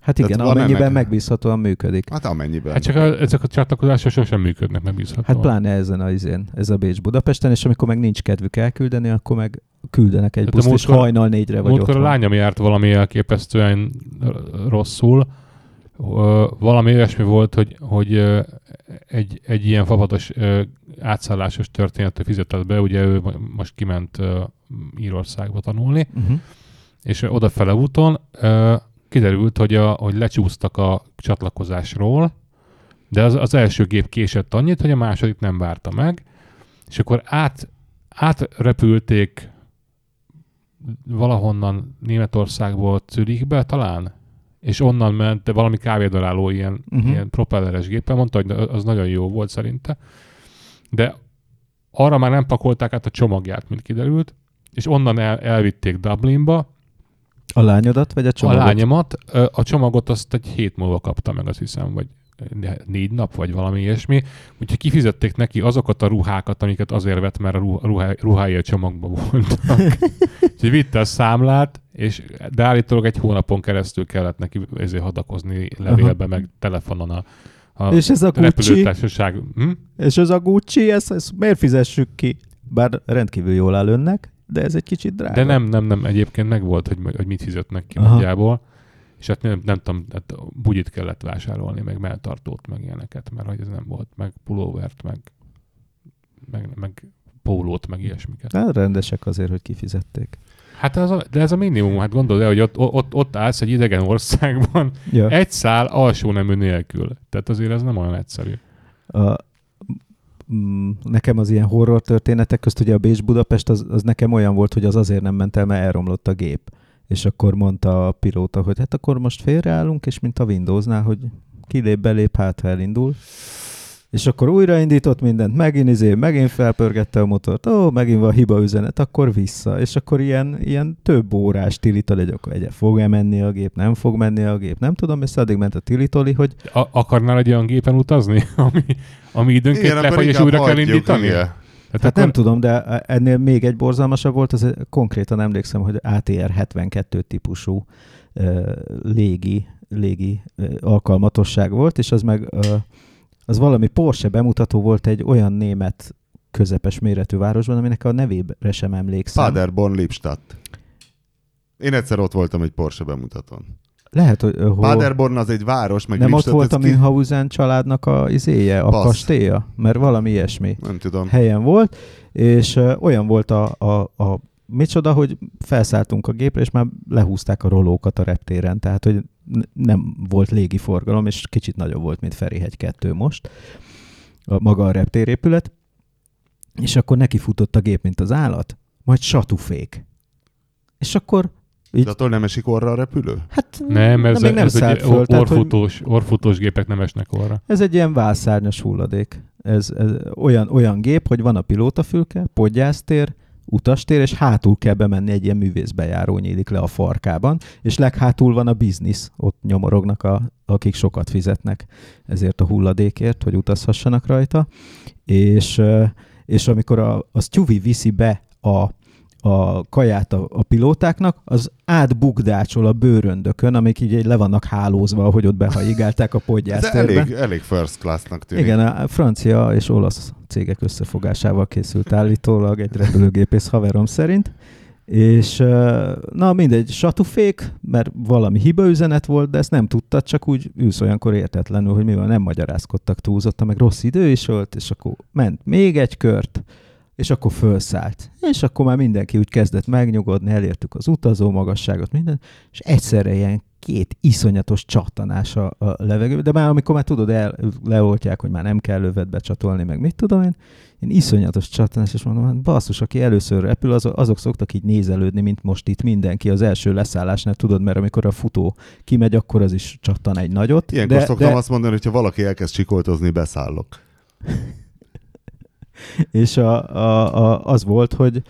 Hát Tehát igen, van amennyiben ennek- megbízhatóan működik. Hát amennyiben. Hát csak a, ezek a csatlakozások sosem működnek megbízhatóan. Hát pláne ezen a izén, ez a Bécs Budapesten, és amikor meg nincs kedvük elküldeni, akkor meg küldenek egy Hát buszt, és múltkor- hajnal négyre vagy Múltkor a lányom járt valami elképesztően rosszul. Valami olyasmi volt, hogy, hogy egy, egy ilyen fapados átszállásos történetet fizetett be, ugye ő mo- most kiment Írországba tanulni, Uh-huh. és odafele úton kiderült, hogy, a, hogy lecsúsztak a csatlakozásról, de az, az első gép késett annyit, hogy a második nem várta meg, és akkor át, átrepülték valahonnan Németországból Zürichbe talán, és onnan ment de valami kávédaráló ilyen, uh-huh. ilyen propelleres géppel, mondta, hogy az nagyon jó volt szerinte, de arra már nem pakolták át a csomagját, mint kiderült, és onnan el, elvitték Dublinba, A lányodat, vagy a a csomagot? lányomat, ö, a csomagot azt egy hét múlva kapta meg, azt hiszem, vagy négy nap, vagy valami ilyesmi. Úgyhogy kifizették neki azokat a ruhákat, amiket azért vett, mert a ruhá, ruhái a csomagban voltak. (laughs) Úgyhogy vitte a számlát, és de állítólag egy hónapon keresztül kellett neki ezért hadakozni levélbe, meg telefonon a, a És ez a Gucci? Hm? És ez a Gucci, ezt, ezt miért fizessük ki? Bár rendkívül jól áll önnek, de ez egy kicsit drága. De nem, nem, nem, egyébként megvolt, hogy, hogy mit fizetnek ki Aha. nagyjából. És hát nem, nem tudom, hát bugyit kellett vásárolni, meg melltartót, meg ilyeneket, mert hogy ez nem volt, meg pulóvert, meg, meg, meg pólót, meg ilyesmiket. Hát rendesek azért, hogy kifizették. Hát ez a, de ez a minimum, hát gondold el, hogy ott, ott, ott állsz egy idegen országban, (laughs) Ja. egy szál alsó nemű nélkül. Tehát azért ez nem olyan egyszerű. A, mm, nekem az ilyen horror történetek közt ugye a Bécs-Budapest az, az nekem olyan volt, hogy az azért nem ment el, mert elromlott a gép. És akkor mondta a pilóta, hogy hát akkor most félreállunk, és mint a Windowsnál, hogy kilép, belép, hát ha elindul. És akkor újraindított mindent, megint izé, megint felpörgette a motort, ó, megint van hiba üzenet, akkor vissza. És akkor ilyen, ilyen több órás tilitoli, hogy akkor egye, fog-e menni a gép, nem fog menni a gép, nem tudom, és addig ment a tilitoli, hogy A, akarnál egy olyan gépen utazni, (laughs) ami, ami időnként Igen, lefagy és újra kell indítani? igen. Hát, Hát akkor, nem tudom, de ennél még egy borzalmasabb volt, az konkrétan emlékszem, hogy ATR 72 típusú uh, légi, légi uh, alkalmatosság volt, és az meg uh, az valami Porsche bemutató volt egy olyan német közepes méretű városban, aminek a nevére sem emlékszem. Paderborn Lipstadt. Én egyszer ott voltam egy Porsche bemutatón. Lehet, hogy hol... Paderborn az egy város, meg nem ott volt a ez ki- Münchhausen családnak a izéje, a Passz. kastélya? Mert valami ilyesmi. Nem tudom. helyen volt, és ö, olyan volt a, a, a micsoda, hogy felszálltunk a gépre, és már lehúzták a rolókat a reptéren, tehát hogy nem volt légiforgalom, és kicsit nagyobb volt, mint Ferihegy 2 most, a, maga a reptérépület, és akkor neki futott a gép, mint az állat, majd satufék. És akkor így, De attól nem esik orra a repülő? hát nem, ez, de még nem ez egy föl, tehát, hogy orfutós, orfutós gépek nem esnek orra. Ez egy ilyen válszárnyas hulladék. Ez, ez olyan, olyan gép, hogy van a pilótafülke, podgyásztér, utastér, és hátul kell bemenni egy ilyen művészbejáró nyílik le a farkában, és leghátul van a biznisz, ott nyomorognak, a, akik sokat fizetnek ezért a hulladékért, hogy utazhassanak rajta, és, és amikor a, a Stewie viszi be a, a kaját a, a pilótáknak, az átbukdácsol a bőröndökön, amik így le vannak hálózva, ahogy ott behajigálták a podgyásztérbe. elég, elég first classnak tűnik. Igen, a francia és olasz cégek összefogásával készült állítólag egy repülőgépész haverom szerint. És na mindegy, satufék, mert valami hibaüzenet volt, de ezt nem tudtad, csak úgy ülsz olyankor értetlenül, hogy mi van, nem magyarázkodtak túlzottan, meg rossz idő is volt, és akkor ment még egy kört, és akkor felszállt. És akkor már mindenki úgy kezdett megnyugodni, elértük az utazó magasságot, minden, és egyszerre ilyen két iszonyatos csattanás a, a levegő, de már amikor már tudod, el, leoltják, hogy már nem kell lövet becsatolni, meg mit tudom én, én iszonyatos csattanás, és mondom, hát basszus, aki először repül, azok, azok szoktak így nézelődni, mint most itt mindenki az első leszállásnál, tudod, mert amikor a futó kimegy, akkor az is csattan egy nagyot. Ilyenkor de, szoktam de, azt mondani, hogy ha valaki elkezd csikoltozni, beszállok. És a, a, a, az volt, hogy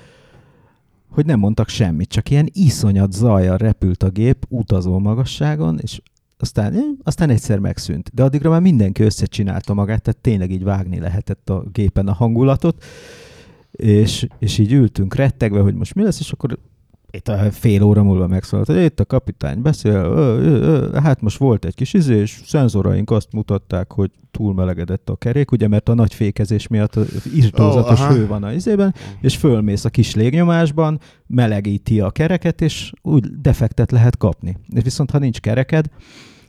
hogy nem mondtak semmit, csak ilyen iszonyat zajjal repült a gép utazó magasságon, és aztán, eh, aztán egyszer megszűnt. De addigra már mindenki összecsinálta magát, tehát tényleg így vágni lehetett a gépen a hangulatot, és, és így ültünk rettegve, hogy most mi lesz, és akkor itt a fél óra múlva megszólalt, hogy itt a kapitány beszél, ö, ö, ö, hát most volt egy kis izé, és szenzoraink azt mutatták, hogy túlmelegedett a kerék, ugye, mert a nagy fékezés miatt irtózatos oh, aha. hő van az izében, és fölmész a kis légnyomásban, melegíti a kereket, és úgy defektet lehet kapni. És viszont ha nincs kereked,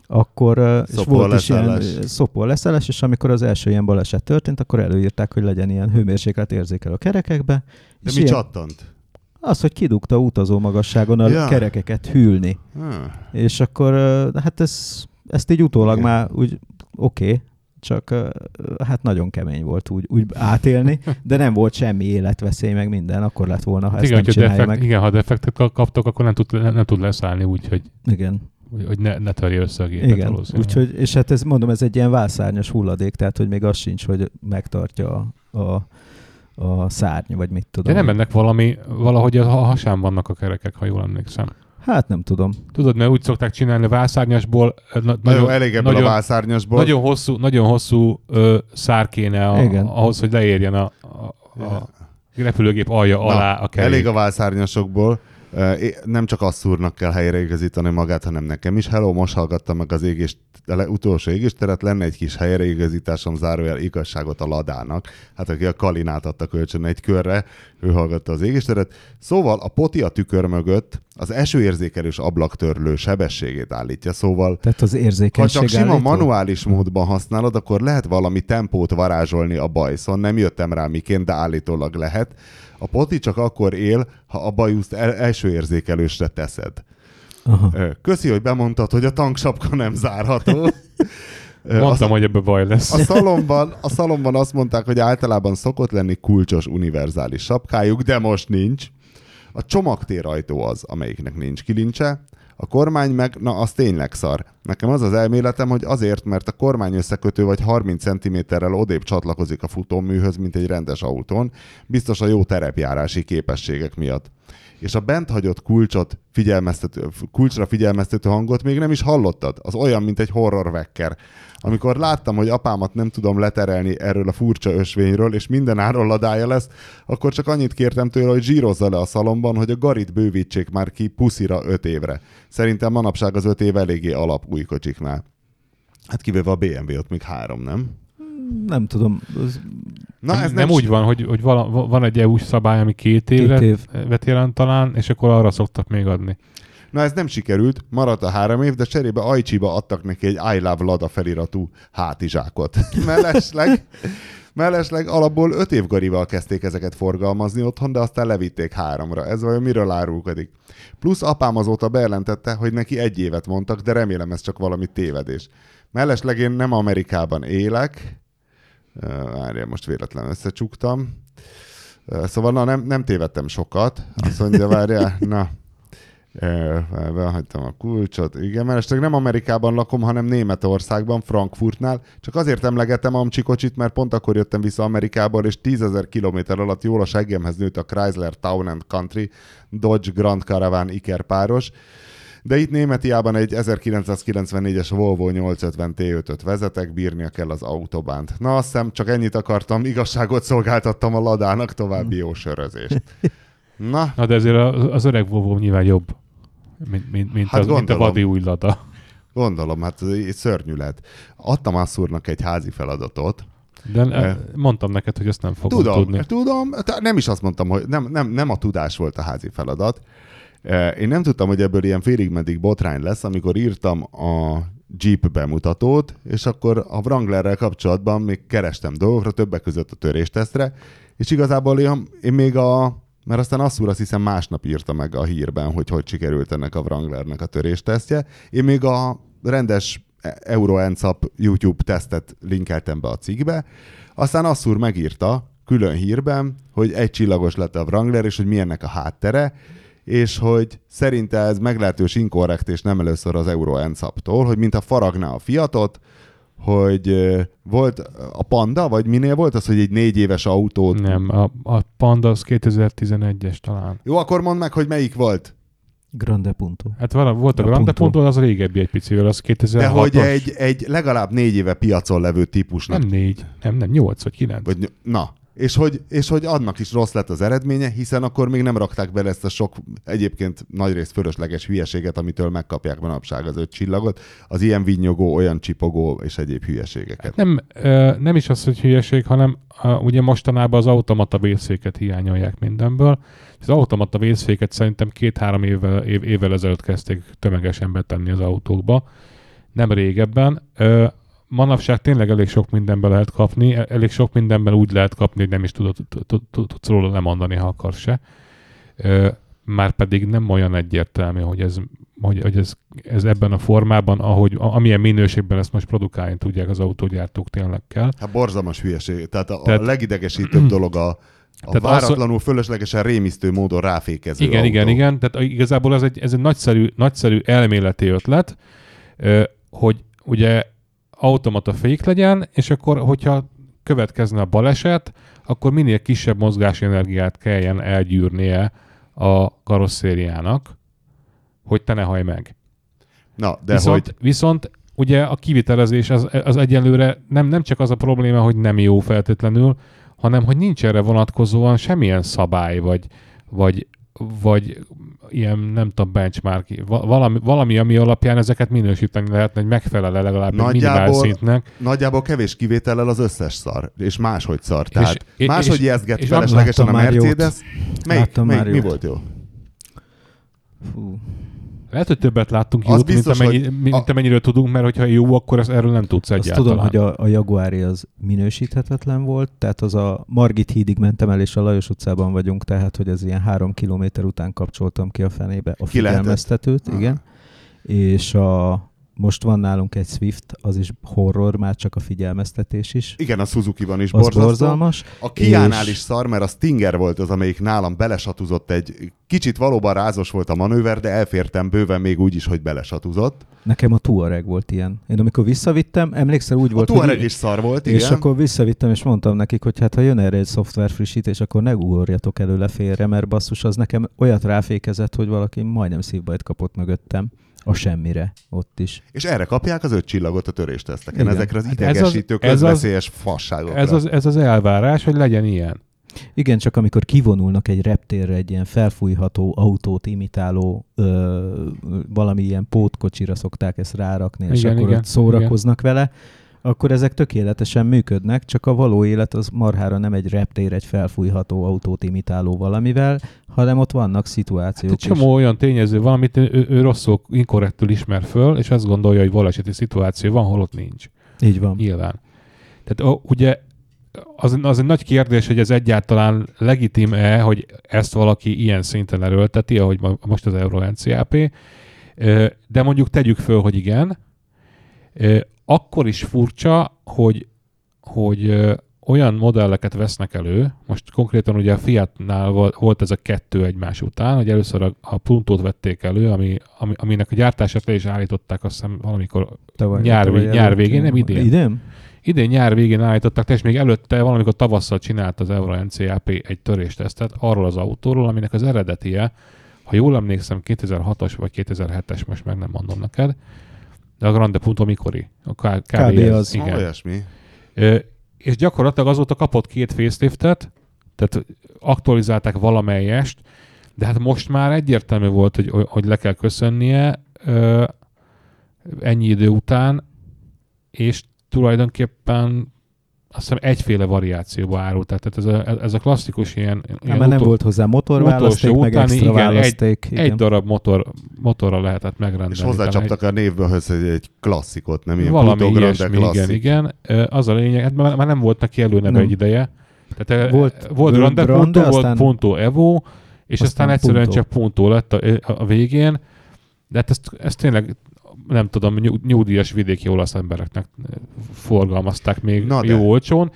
akkor ö, és volt is ilyen szopó leszállás, és amikor az első ilyen baleset történt, akkor előírták, hogy legyen ilyen hőmérséklet érzékel a kerekekbe. De mi ilyen- csattant? Az, hogy kidugta utazó magasságon a Ja. kerekeket hűlni. Hmm. És akkor, hát ez, ezt így utólag Igen. már úgy oké, okay, csak hát nagyon kemény volt úgy, úgy átélni, de nem volt semmi életveszély, meg minden, akkor lett volna, ha Hát ezt igen, nem csinálja defekt, meg. igen, ha defektet ka- kaptok, akkor nem tud, nem, nem tud leszállni úgy, hogy, Igen, hogy- ne, ne törje össze a gépet igen. Úgyhogy, és hát ez, mondom, ez egy ilyen válszárnyas hulladék, tehát hogy még az sincs, hogy megtartja a, a, a szárny, vagy mit tudom. De nem ennek valami, valahogy a hasán vannak a kerekek, ha jól emlékszem. Hát nem tudom. Tudod, mert úgy szokták csinálni a Na, Nagyon elég ebből a vászárnyasból. Nagyon hosszú, nagyon hosszú ö, szár kéne a, Igen. ahhoz, hogy leérjen a, a, a repülőgép alja Na, alá a kerék. Elég a vászárnyasokból. Nem csak asszúrnak kell helyreigazítani magát, hanem nekem is. Hello, most hallgattam meg az égés, utolsó égésteret, lenne egy kis helyreigazításom, zárójel igazságot a ladának. Hát aki a Kalinát adta kölcsön egy körre, ő hallgatta az égésteret. Szóval a poti a tükör mögött az esőérzékelős ablaktörlő sebességét állítja, szóval Tehát az ha csak sima állító? manuális módban használod, akkor lehet valami tempót varázsolni a bajszon. Nem jöttem rá miként, de állítólag lehet. A poti csak akkor él, ha a bajuszt el- elsőérzékelősre teszed. Aha. Köszi, hogy bemondtad, hogy a tanksapka nem zárható. (laughs) Mondtam, a, hogy ebbe baj lesz. a, szalomban, a szalomban azt mondták, hogy általában szokott lenni kulcsos univerzális sapkájuk, de most nincs. A csomagtérajtó az, amelyiknek nincs kilincse, a kormány meg, na az tényleg szar. Nekem az az elméletem, hogy azért, mert a kormány összekötő vagy 30 cm-rel odébb csatlakozik a futóműhöz, mint egy rendes autón, biztos a jó terepjárási képességek miatt. És a bent hagyott kulcsot figyelmeztető, kulcsra figyelmeztető hangot még nem is hallottad. Az olyan, mint egy horror vekker. Amikor láttam, hogy apámat nem tudom leterelni erről a furcsa ösvényről, és minden áron ladája lesz, akkor csak annyit kértem tőle, hogy zsírozza le a szalomban, hogy a garit bővítsék már ki puszira öt évre. Szerintem manapság az öt év eléggé alap új kocsiknál. Hát kivéve a BMW, ott még három, nem? Nem tudom. Az Na, nem, ez nem úgy van, hogy, hogy vala, va- van egy EU-s szabály, ami két évre Két év. vet jelent talán, és akkor arra szoktak még adni. Na ez nem sikerült, maradt a három év, de cserébe Ajcsiba adtak neki egy I Love Lada feliratú hátizsákot. (laughs) Mellesleg, mellesleg alapból öt év garival kezdték ezeket forgalmazni otthon, de aztán levitték háromra. Ez vajon miről árulkodik? Plusz apám azóta bejelentette, hogy neki egy évet mondtak, de remélem ez csak valami tévedés. Mellesleg én nem Amerikában élek, várjál, most véletlen összecsuktam. Szóval na, nem, nem tévedtem sokat. Azt mondja, várjál, na, Ö, Behagytam a kulcsot. Igen, mellesleg nem Amerikában lakom, hanem Németországban, Frankfurtnál. Csak azért emlegetem Amcsi kocsit, mert pont akkor jöttem vissza Amerikából, és 10.000 kilométer alatt jól a seggemhez nőtt a Chrysler Town and Country Dodge Grand Caravan Iker páros. De itt Németiában egy 1994-es Volvo 850 T5-öt vezetek, bírnia kell az autóbánt. Na azt hiszem, csak ennyit akartam, igazságot szolgáltattam a ladának, további jó sörözést. (laughs) Na, Na de ezért az öreg Volvo nyilván jobb, mint, mint, mint, Hát az, mint a gondolom. vadi új lada. Gondolom, hát ez szörnyű lett. Adtam Asszúrnak egy házi feladatot. De eh. mondtam neked, hogy ezt nem fogom Tudom, tudni. tudom, nem is azt mondtam, hogy nem, nem, nem a tudás volt a házi feladat. Én nem tudtam, hogy ebből ilyen félig meddig botrány lesz, amikor írtam a Jeep bemutatót, és akkor a Wranglerrel kapcsolatban még kerestem dolgokra, többek között a töréstesztre, és igazából én, én még a mert aztán Asszúr azt hiszem másnap írta meg a hírben, hogy hogy sikerült ennek a Wranglernek a töréstesztje. Én még a rendes Euro NCAP YouTube tesztet linkeltem be a cikkbe, aztán Asszúr megírta külön hírben, hogy egy csillagos lett a Wrangler, és hogy milyennek a háttere, és hogy szerinte ez meglehetős inkorrekt, és nem először az Euro NCAP-tól, hogy mintha faragná a fiatot, hogy volt a Panda, vagy minél volt az, hogy egy négy éves autót... Nem, a, a Panda az 2011-es talán. Jó, akkor mondd meg, hogy melyik volt. Grande Punto. Hát vala, volt a A Grande Punto. Punto, az régebbi egy picivel, az 2006 De hogy egy, egy legalább négy éve piacon levő típusnak Nem négy, nem, nem, nyolc vagy kilenc. Vagy, na, és hogy, és hogy annak is rossz lett az eredménye, hiszen akkor még nem rakták bele ezt a sok egyébként nagyrészt fölösleges hülyeséget, amitől megkapják manapság az öt csillagot, az ilyen vinnyogó, olyan csipogó és egyéb hülyeségeket. Nem, nem is az, hogy hülyeség, hanem ugye mostanában az automata vészféket hiányolják mindenből. Az automata vészféket szerintem két-három évvel, év, évvel ezelőtt kezdték tömegesen betenni az autókba. Nem régebben. Manapság tényleg elég sok mindenben lehet kapni, e- elég sok mindenben úgy lehet kapni, hogy nem is tudod, tud- tud- tudsz róla lemondani, ha akarsz se. Már pedig nem olyan egyértelmű, hogy ez, hogy, hogy ez, ez ebben a formában, ahogy, amilyen minőségben ezt most produkálni tudják az autógyártók tényleg kell. Hát borzalmas hülyeség. Tehát a, Tehát- a legidegesítőbb (clears throat) dolog a, a Tehát az- váratlanul fölöslegesen rémisztő módon ráfékező Igen, autó. igen, igen. Tehát igazából ez egy, ez egy nagyszerű, nagyszerű elméleti ötlet, hogy ugye automata fék legyen, és akkor, hogyha következne a baleset, akkor minél kisebb mozgásenergiát kelljen elgyűrnie a karosszériának, hogy te ne haj meg. Na, de viszont, hogy... viszont ugye a kivitelezés az, az egyenlőre nem, nem csak az a probléma, hogy nem jó feltétlenül, hanem hogy nincs erre vonatkozóan semmilyen szabály, vagy, vagy, vagy ilyen, nem tudom, benchmark, valami, valami, ami alapján ezeket minősíteni lehetne, hogy megfelel legalább egy minimál szintnek. Nagyjából kevés kivétellel az összes szar, és máshogy szar. Tehát és, máshogy és, ijesztget és feleslegesen a Mercedes. Melyik, melyik, mi jót. volt jó? Fú. Lehet, hogy többet láttunk jót, biztos, mint, amennyi, mint a... amennyiről tudunk, mert hogyha jó, akkor ez, erről nem tudsz Azt egyáltalán. tudom, hogy a, a Jaguari az minősíthetetlen volt, tehát az a Margit hídig mentem el, és a Lajos utcában vagyunk, tehát hogy ez ilyen három kilométer után kapcsoltam ki a fenébe a figyelmeztetőt, igen. És a most van nálunk egy Swift, az is horror, már csak a figyelmeztetés is. Igen, a Suzuki-ban is borzasztó. borzalmas. A Kiánál is szar, mert a Stinger volt az, amelyik nálam belesatuzott egy... Kicsit valóban rázos volt a manőver, de elfértem bőven még úgy is, hogy belesatuzott. Nekem a Tuareg volt ilyen. Én amikor visszavittem, emlékszel úgy volt, a Tuareg hogy... is szar volt, és igen. akkor visszavittem, és mondtam nekik, hogy hát ha jön erre egy szoftver frissítés, akkor ne ugorjatok előle félre, mert basszus, az nekem olyat ráfékezett, hogy valaki majdnem szívbajt kapott mögöttem. A semmire, ott is. És erre kapják az öt csillagot a törésteszteken, Igen. ezekre az Hát ez az- idegesítő, ez az- közveszélyes fasságokra. Ez az, ez az elvárás, hogy legyen ilyen. Igen, csak amikor kivonulnak egy reptérre egy ilyen felfújható autót imitáló ö, valami ilyen pótkocsira szokták ezt rárakni, és Igen, akkor igen, ott szórakoznak vele, akkor ezek tökéletesen működnek, csak a való élet az marhára nem egy reptér, egy felfújható autót imitáló valamivel, hanem ott vannak szituációk Hát egy csomó olyan tényező van, amit ő, ő rosszul, inkorrektül ismer föl, és azt gondolja, hogy valeseti szituáció van, holott nincs. Így van. Nyilván. Tehát o, ugye az, az egy nagy kérdés, hogy ez egyáltalán legitim-e, hogy ezt valaki ilyen szinten erőlteti, ahogy ma- most az Euro NCAP, de mondjuk tegyük föl, hogy igen, akkor is furcsa, hogy, hogy olyan modelleket vesznek elő, most konkrétan ugye a Fiatnál volt, ez a kettő egymás után, hogy először a, a Puntót vették elő, ami, ami, aminek a gyártását le is állították azt hiszem valamikor Tavaly, Nyár tavaly nyár előtt, végén, nem idén? Idén? Idén nyár végén állították, és még előtte valamikor tavasszal csinált az Euro NCAP egy töréstesztet arról az autóról, aminek az eredetie, ha jól emlékszem, 2006-as vagy 2007-es, most meg nem mondom neked, de a Grande Punto mikori? A K- kb. Kb. ez, az. Igen. Olyasmi. Ö, és gyakorlatilag azóta kapott két faceliftet, tehát aktualizálták valamelyest, de hát most már egyértelmű volt, hogy, hogy le kell köszönnie ö, ennyi idő után, és tulajdonképpen azt hiszem egyféle variációba árult. Tehát ez a, ez a klasszikus ilyen... Ilyen mert nem utol- volt hozzá motorválaszték, meg utáni, extra igen, egy- választék. Egy igen. darab motor, motorra lehetett megrendelni. És hozzácsaptak a névből hogy egy klasszikot, nem ilyen valami ilyesmi, igen, klasszik. igen. Ö, Az a lényeg, hát már már nem volt neki előneve Nem. egy ideje. Tehát Volt volt, volt Grande, Grande, Punto, volt Punto Evo, és aztán, aztán egyszerűen Punto. csak Punto lett a, a végén. De hát ezt, ezt tényleg nem tudom, nyug- nyugdíjas vidéki olasz embereknek forgalmazták még Na de. jó olcsón,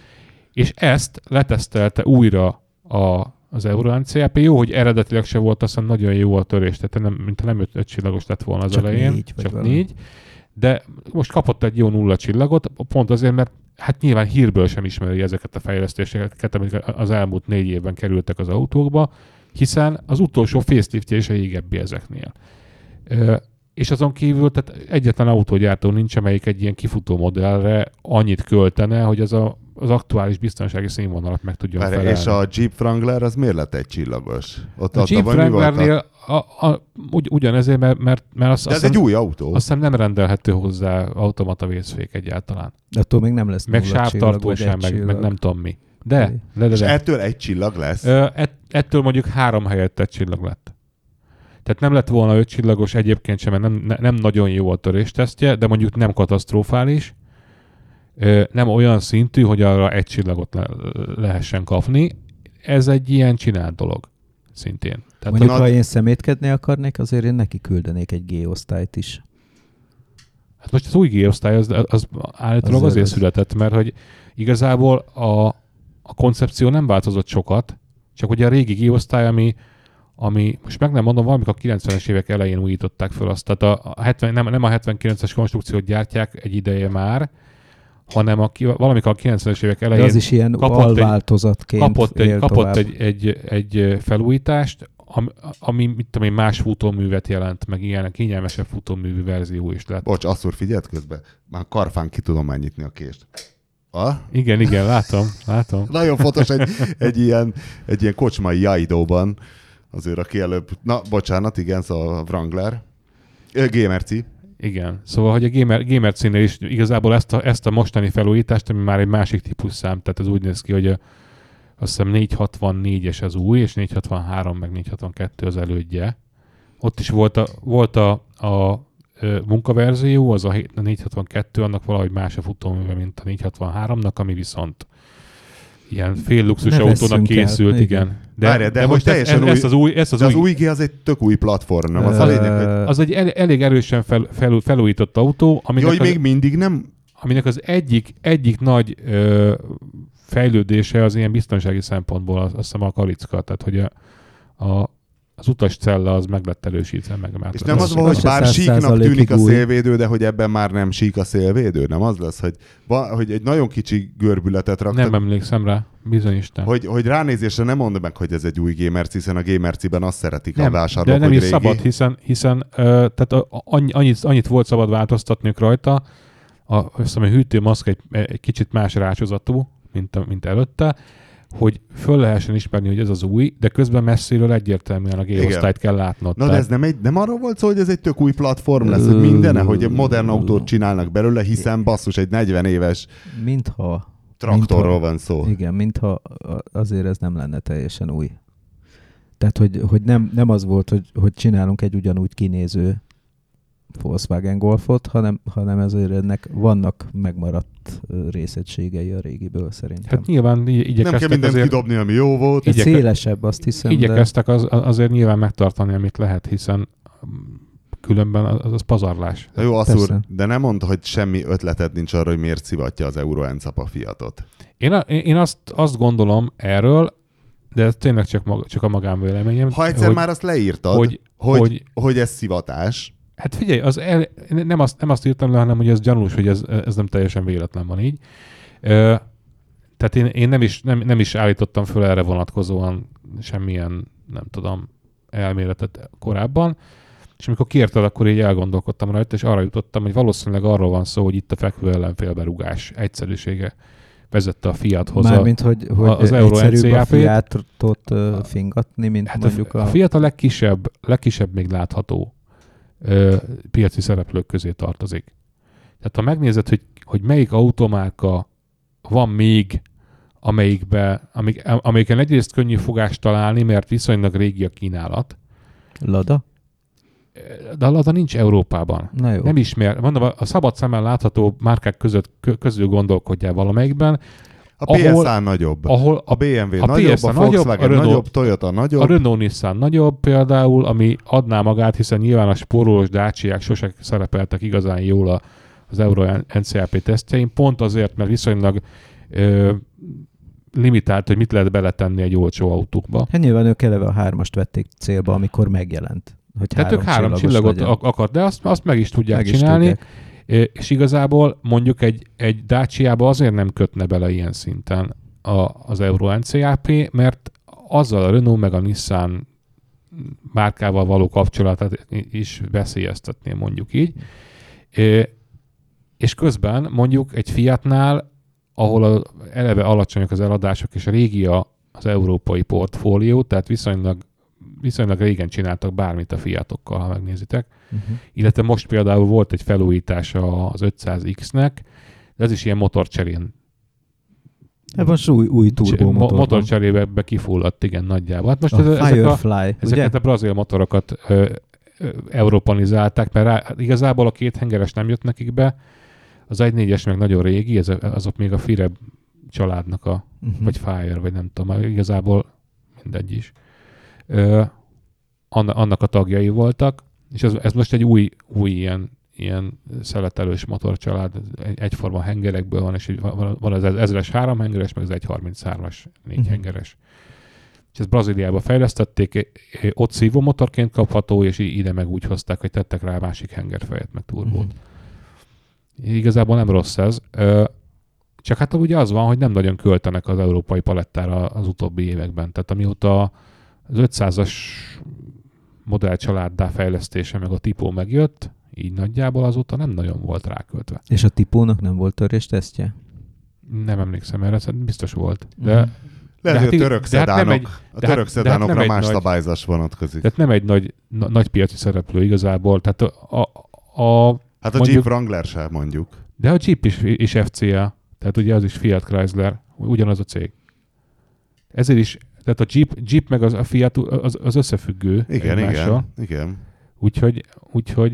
és ezt letesztelte újra a, az Euro NCAP. Jó, hogy eredetileg se volt, azt hiszem nagyon jó a törés, tehát nem, mint nem öt, öt csillagos lett volna az Csak elején, négy, csak valami. négy. De most kapott egy jó nulla csillagot, pont azért, mert hát nyilván hírből sem ismeri ezeket a fejlesztéseket, amik az elmúlt négy évben kerültek az autókba, hiszen az utolsó faceliftje is a régebbi ezeknél. És azon kívül tehát egyetlen autógyártó nincs, amelyik egy ilyen kifutó modellre annyit költene, hogy az a, az aktuális biztonsági színvonalat meg tudjon Várj, felelni. és a Jeep Wrangler az miért lett egy csillagos? Ott a ott Jeep Wranglernél a, a, ugy, ugyanezért, mert, mert, mert azt, De ez azt, egy hiszem, új autó. azt hiszem nem rendelhető hozzá automata vészfék egyáltalán. De attól még nem lesz Meg sávtartó sem, meg, meg nem tudom mi. De, Oké. de, de, És de. ettől egy csillag lesz. Ö, ett, ettől mondjuk három helyett egy csillag lett. Tehát nem lett volna öt csillagos egyébként sem, mert nem, ne, nem nagyon jó a töréstesztje, de mondjuk nem katasztrofális. Nem olyan szintű, hogy arra egy csillagot le, lehessen kapni. Ez egy ilyen csinált dolog szintén. Tehát Mondjuk, a- ha én szemétkedni akarnék, azért én neki küldenék egy G-osztályt is. Hát most az új G-osztály az, az állítólag Az- azért az- született, mert hogy igazából a, a koncepció nem változott sokat, csak ugye a régi G-osztály, ami, ami most meg nem mondom, valamikor a 90-es évek elején újították föl azt. Tehát a, a 70, nem, nem a 79-es konstrukciót gyártják egy ideje már, hanem a, valamikor a 90-es évek De elején az is ilyen kapott egy- alváltozatként kapott, egy, kapott egy, egy, egy felújítást, ami, ami mit tudom én, más futóművet jelent, meg ilyen kényelmesebb futóművű verzió is lett. Bocs, Asszúr, figyeld közben. Már karfán ki tudom már nyitni a kést. A? Igen, igen, látom, látom. Nagyon fontos egy, egy, ilyen, egy ilyen kocsmai jaidóban, azért aki előbb, na bocsánat, igen, szóval a Wrangler, Ö, Gamerci, Igen. Szóval, hogy a Gamer, Gamer címnél is igazából ezt a, ezt a mostani felújítást, ami már egy másik típus szám, tehát ez úgy néz ki, hogy a, azt hiszem 464-es az új, és 463 meg 462 az elődje. Ott is volt a, volt a, a munkaverzió, az a hé- a 462, annak valahogy más a futóműve, mint a 463-nak, ami viszont ilyen fél luxus Ne autónak el, készült, igen. igen. De, Várjál, de, de most teljesen ezt, új, az új, ezt az az, új, az új G az egy tök új platform, nem? Az a Ö, lényeg, hogy, az egy el, elég erősen fel, fel, felújított autó, aminek, hogy az, még mindig nem aminek az egyik, egyik nagy ö, fejlődése az ilyen biztonsági szempontból az, azt hiszem a karicka, tehát hogy a, a, az utas cella az meg lett erősítve, meg már És nem az Az- van, hogy bár síknak tűnik a szélvédő, de hogy ebben már nem sík a szélvédő? Nem az lesz, hogy, va, hogy egy nagyon kicsi görbületet raktak, Nem emlékszem rá, bizony Isten. hogy, hogy ránézésre nem mondd meg, hogy ez egy új Gamerc, hiszen a Gamerciben azt szeretik a nem, vásárlók, de nem hogy is régi. szabad, hiszen, hiszen ö, tehát a, a, annyi- annyit, annyit volt szabad változtatniuk rajta, a, azt hiszem, a hűtőmaszk egy, egy kicsit más rácsozatú, mint, a, mint előtte, hogy föl lehessen ismerni, hogy ez az új, de közben messziről egyértelműen a G-osztályt kell látnod. Na de ez nem, egy, nem arról volt szó, hogy ez egy tök új platform lesz, hogy mindene, hogy modern autót csinálnak belőle, hiszen basszus egy 40 éves Mintha, traktorról Mintha- van szó. igen, mintha azért ez nem lenne teljesen új. Tehát, hogy, hogy nem, nem az volt, hogy, hogy csinálunk egy ugyanúgy kinéző Volkswagen Golfot, hanem, hanem ezért ennek vannak megmaradt részegységei a régiből szerintem. Hát nyilván így- Nem kell igyekeztek mindent azért, kidobni, ami jó volt. Egy igyeke- szélesebb, azt hiszem, igyekeztek az, azért nyilván megtartani, amit lehet, hiszen különben az, az pazarlás. Na jó, Asszúr, Persze. de nem mondd, hogy semmi ötleted nincs arra, hogy miért szivatja az Euro NCAP a Fiatot. Én, a, én azt, azt gondolom erről, de ez tényleg csak, maga, csak a magánvéleményem. Ha egyszer hogy, már azt leírtad, hogy, hogy, hogy- hogy ez szivatás, Hát figyelj, az el, nem, azt, nem azt írtam le, hanem hogy ez gyanús, hogy ez, ez nem teljesen véletlen van így. Ö, tehát én, én nem, is, nem, nem is állítottam föl erre vonatkozóan semmilyen, nem tudom, elméletet korábban, és amikor kérted, akkor így elgondolkodtam rajta, és arra jutottam, hogy valószínűleg arról van szó, hogy itt a fekvő ellenfélberugás egyszerűsége vezette a Fiathoz. a- Mármint, hogy, hogy az Euro a. Fiatot fingatni, mint Hát mondjuk a, a... a Fiat a legkisebb, legkisebb még látható ö, piaci szereplők közé tartozik. Tehát ha megnézed, hogy, hogy melyik automárka van még, amelyikbe, amik, amelyiken egyrészt könnyű fogást találni, mert viszonylag régi a kínálat, Lada? de a Lada nincs Európában. Na jó. Nem ismer. Mondom, a szabad szemmel látható márkák között kö- közül gondolkodjál valamelyikben, a Ahol- PSA nagyobb, ahol a BMW a nagyobb, PSA a nagyobb, Volkswagen a Renault- nagyobb, Toyota nagyobb. A Renault Nissan nagyobb például, ami adná magát, hiszen nyilván a spórolós dácsiák sose szerepeltek igazán jól a, az Euro NCAP tesztjein, pont azért, mert viszonylag ö, limitált, hogy mit lehet beletenni egy olcsó autókba. Hát nyilván ők eleve a hármast vették célba, amikor megjelent. Hogy Tehát ők három csillagot legyen. ak- akar, de azt, azt meg is tudják Meg is csinálni. tudják. És igazából mondjuk egy, egy Dacia-ba azért nem kötne bele ilyen szinten a, az Euro NCAP, mert azzal a Renault meg a Nissan márkával való kapcsolatát is veszélyeztetné, mondjuk így. És közben mondjuk egy Fiatnál, ahol a, eleve alacsonyak az eladások, és régi az európai portfólió, tehát viszonylag, viszonylag régen csináltak bármit a Fiatokkal, ha megnézitek Uh-huh. illetve most például volt egy felújítása az 500X-nek, de ez is ilyen motorcserén. Hát most új, új Mo- turbomotor motorcserébe be kifulladt, igen, nagyjából. Hát most A ez, ezek, a, Firefly, ugye? ezeket a brazil motorokat ö, ö, európanizálták, mert rá, igazából a két hengeres nem jött nekik be, az 1.4-es meg nagyon régi, ez, azok még a Fireb családnak a, Uh-huh. vagy Fire, vagy nem tudom, igazából mindegy is. Ö, annak a tagjai voltak, és ez, ez most egy új, új ilyen, ilyen szeletelős motorcsalád, egy, egyforma hengerekből van, és van, van az ezres három hengeres, meg az 1.33-as négy hengeres. És ezt Brazíliába fejlesztették, ott szívó motorként kapható, és ide meg úgy hozták, hogy tettek rá másik hengerfejet, meg turbót. Mhm. Igazából nem rossz ez. Csak hát ugye az van, hogy nem nagyon költenek az európai palettára az utóbbi években. Tehát amióta az 500-as modellcsaláddá fejlesztése, meg a tipó megjött, így nagyjából azóta nem nagyon volt ráköltve. És a tipónak nem volt törés tesztje? Nem emlékszem erre, ez biztos volt. De, Mhm. Lehet, hát hogy a ig- török de hát nem szedánok, egy- a hát- török hát nem szedánokra más nagy- szabályzás vonatkozik. tehát nem egy nagy, na, nagy piaci szereplő igazából. Tehát a, a, a, Hát a mondjuk- Jeep Wrangler sem mondjuk. de a Jeep is, is FCA, tehát ugye az is Fiat Chrysler, ugyanaz a cég. Ezért is, tehát a Jeep, Jeep meg az, a Fiat az, az összefüggő Igen, egymással. igen, igen. Úgyhogy, úgyhogy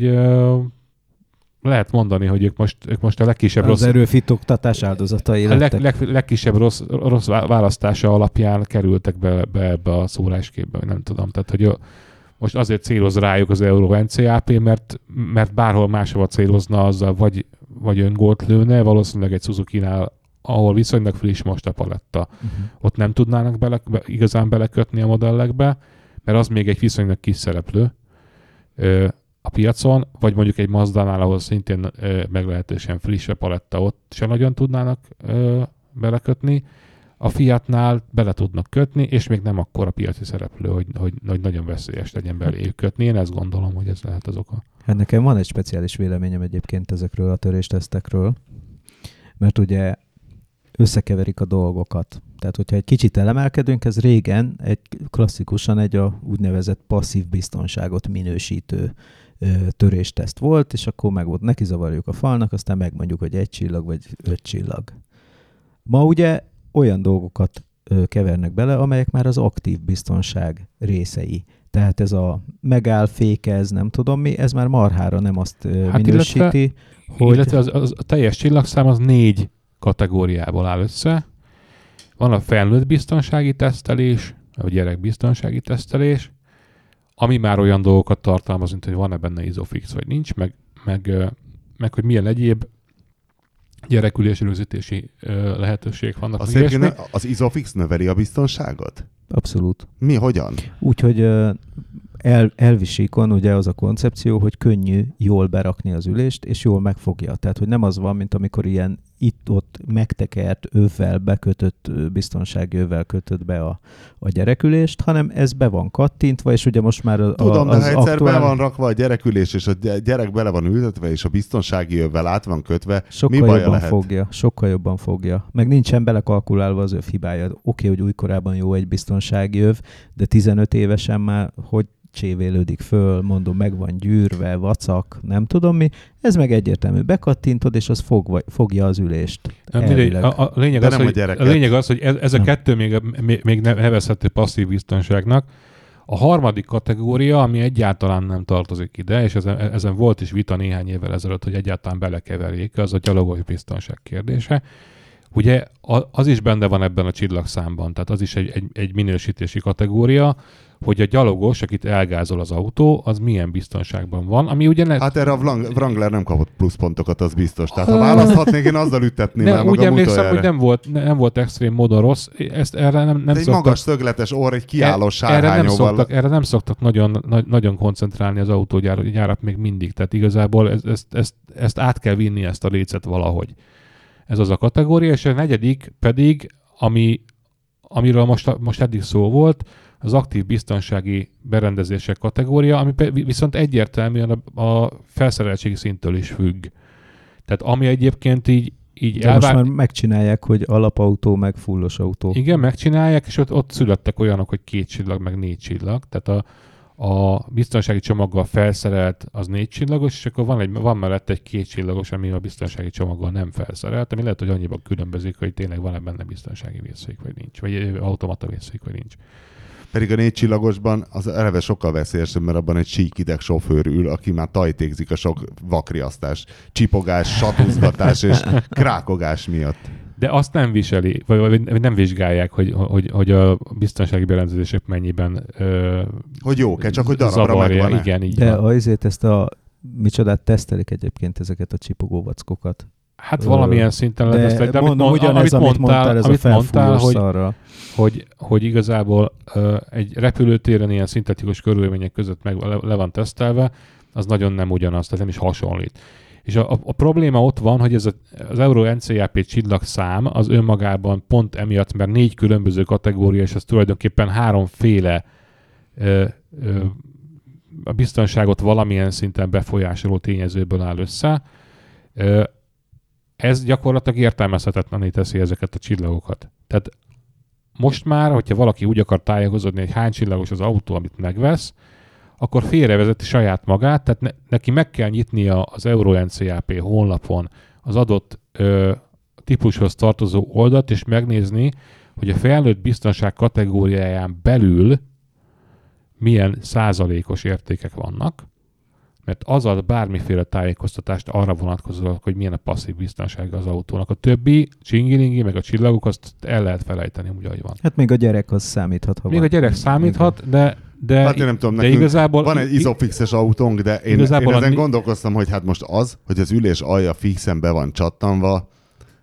lehet mondani, hogy ők most, ők most a legkisebb Az rossz, erőfitoktatás áldozatai a leg, leg, legkisebb rossz, rossz vá- választása alapján kerültek be, be ebbe a szórásképbe, nem tudom. Tehát, hogy a, most azért céloz rájuk az Euro NCAP, mert, mert bárhol máshova célozna azzal, vagy, vagy öngolt lőne, valószínűleg egy Suzuki-nál, ahol viszonylag friss most a paletta. Uh-huh. Ott nem tudnának bele, be, igazán belekötni a modellekbe, mert az még egy viszonylag kis szereplő ö, a piacon, vagy mondjuk egy Mazda-nál, ahol szintén ö, meglehetősen friss a paletta, ott se nagyon tudnának ö, belekötni. A Fiatnál bele tudnak kötni, és még nem akkora piaci szereplő, hogy, hogy, hogy nagyon veszélyes legyen beléjük kötni. Én ezt gondolom, hogy ez lehet az oka. Hát nekem van egy speciális véleményem egyébként ezekről a töréstesztekről, mert ugye összekeverik a dolgokat. Tehát, hogyha egy kicsit elemelkedünk, ez régen egy klasszikusan egy a úgynevezett passzív biztonságot minősítő törésteszt volt, és akkor meg volt, neki zavarjuk a falnak, aztán megmondjuk, hogy egy csillag vagy öt csillag. Ma ugye olyan dolgokat kevernek bele, amelyek már az aktív biztonság részei. Tehát ez a megáll, fékez, nem tudom mi, ez már marhára nem azt Hát minősíti, Hogy... hogy... Illetve az, az, a teljes csillagszám az négy kategóriából áll össze. Van a felnőtt biztonsági tesztelés, a gyerek biztonsági tesztelés, ami már olyan dolgokat tartalmaz, mint hogy van-e benne izofix, vagy nincs, meg, meg, meg hogy milyen egyéb gyerekülés rögzítési ö, lehetőség vannak. Az, egyébként az Isofix növeli a biztonságot? Abszolút. Mi, hogyan? Úgyhogy el, elvisíkon ugye az a koncepció, hogy könnyű jól berakni az ülést, és jól megfogja. Tehát, hogy nem az van, mint amikor ilyen itt-ott megtekert övvel bekötött, biztonsági övvel kötött be a, a gyerekülést, hanem ez be van kattintva, és ugye most már a, Tudom, a, de az ha egyszer aktuál... be van rakva a gyerekülés, és a gy- gyerek bele van ültetve, és a biztonsági övvel át van kötve, Sokkal mi jobban lehet? fogja, sokkal jobban fogja. Meg nincsen belekalkulálva az öv hibája. Oké, okay, hogy újkorában jó egy biztonsági öv, de 15 évesen már hogy csévélődik föl, mondom, meg van gyűrve, vacak, nem tudom mi. Ez meg egyértelmű. Bekattintod, és az fog, fogja az ülést. Nem, elvileg. a, a, lényeg De az, nem a hogy, a, gyereket. lényeg az, hogy ez, ez a Nem. kettő még, még, még ne- nevezhető passzív biztonságnak. A harmadik kategória, ami egyáltalán nem tartozik ide, és ezen, ezen volt is vita néhány évvel ezelőtt, hogy egyáltalán belekeverjék, az a gyalogos biztonság kérdése. Ugye az is benne van ebben a csillagszámban, tehát az is egy, egy, egy minősítési kategória, hogy a gyalogos, akit elgázol az autó, az milyen biztonságban van, ami ugye ne, Hát erre a Wrang- Wrangler nem kapott pluszpontokat, az biztos. Tehát ha választhatnék, én azzal ütetném ne, el úgy magam emlékszem, utoljára. hogy nem volt, nem volt extrém módon rossz, ezt erre nem, nem De egy szoktak, magas szögletes orr, egy kiálló E- erre nem, szoktak, erre nem szoktak nagyon, nagy, nagyon koncentrálni az autógyárak még mindig. Tehát igazából ez, ezt, ezt, ezt át kell vinni, ezt a lécet valahogy. Ez az a kategória, és a negyedik pedig, ami, amiről most, most eddig szó volt, az aktív biztonsági berendezések kategória, ami viszont egyértelműen a, a felszereltségi szinttől is függ. Tehát ami egyébként így, így De most elvár... már megcsinálják, hogy alapautó, meg fullos autó. Igen, megcsinálják, és ott, ott születtek olyanok, hogy két csillag, meg négy csillag. Tehát a, a biztonsági csomaggal felszerelt az négy csillagos, és akkor van, egy, van mellett egy két csillagos, ami a biztonsági csomaggal nem felszerelt, ami lehet, hogy annyiban különbözik, hogy tényleg van-e benne biztonsági vészfék, vagy nincs, vagy automata vészfék, vagy nincs. Pedig a négy csillagosban az eleve sokkal veszélyesebb, mert abban egy síkideg sofőr ül, aki már tajtékzik a sok vakriasztás, csipogás, satúzgatás és krákogás miatt. De azt nem viseli, vagy, vagy nem vizsgálják, hogy, hogy, hogy a biztonsági berendezések mennyiben ö, Hogy jók-e, csak hogy darabra megvan Igen, így De van. azért ezt a micsodát tesztelik egyébként ezeket a csipogó vackokat. Hát valamilyen szinten De, lehet ezt, de mondom, amit, ugyanez, amit mondtál, ez a amit mondtál, felfújós hogy, szarra. hogy, hogy igazából ö, egy repülőtéren ilyen szintetikus körülmények között meg le, le van tesztelve, az nagyon nem ugyanaz, tehát nem is hasonlít. És a, a, a probléma ott van, hogy ez a, az Euro NCAP csillagszám az önmagában pont emiatt, mert négy különböző kategória, és az tulajdonképpen háromféle ö, ö, a biztonságot valamilyen szinten befolyásoló tényezőből áll össze. Ö, ez gyakorlatilag értelmezhetetlené teszi ezeket a csillagokat. Tehát most már, hogyha valaki úgy akar tájékozódni, hogy hány csillagos az autó, amit megvesz, akkor félrevezeti saját magát, tehát ne, neki meg kell nyitnia az EuroNCAP honlapon az adott ö, típushoz tartozó oldalt, és megnézni, hogy a felnőtt biztonság kategóriáján belül milyen százalékos értékek vannak, mert az ad bármiféle tájékoztatást arra vonatkozóan, hogy milyen a passzív biztonsága az autónak. A többi, csingilingi, meg a csillagok, azt el lehet felejteni, úgy, ahogy van. Hát még a gyerek az számíthat, ha Még van. a gyerek számíthat, de, de, Hát én nem tudom, de igazából... Van egy izofixes autónk, de én, én Igazából ezen a- gondolkoztam, hogy hát most az, hogy az ülés alja fixen be van csattanva,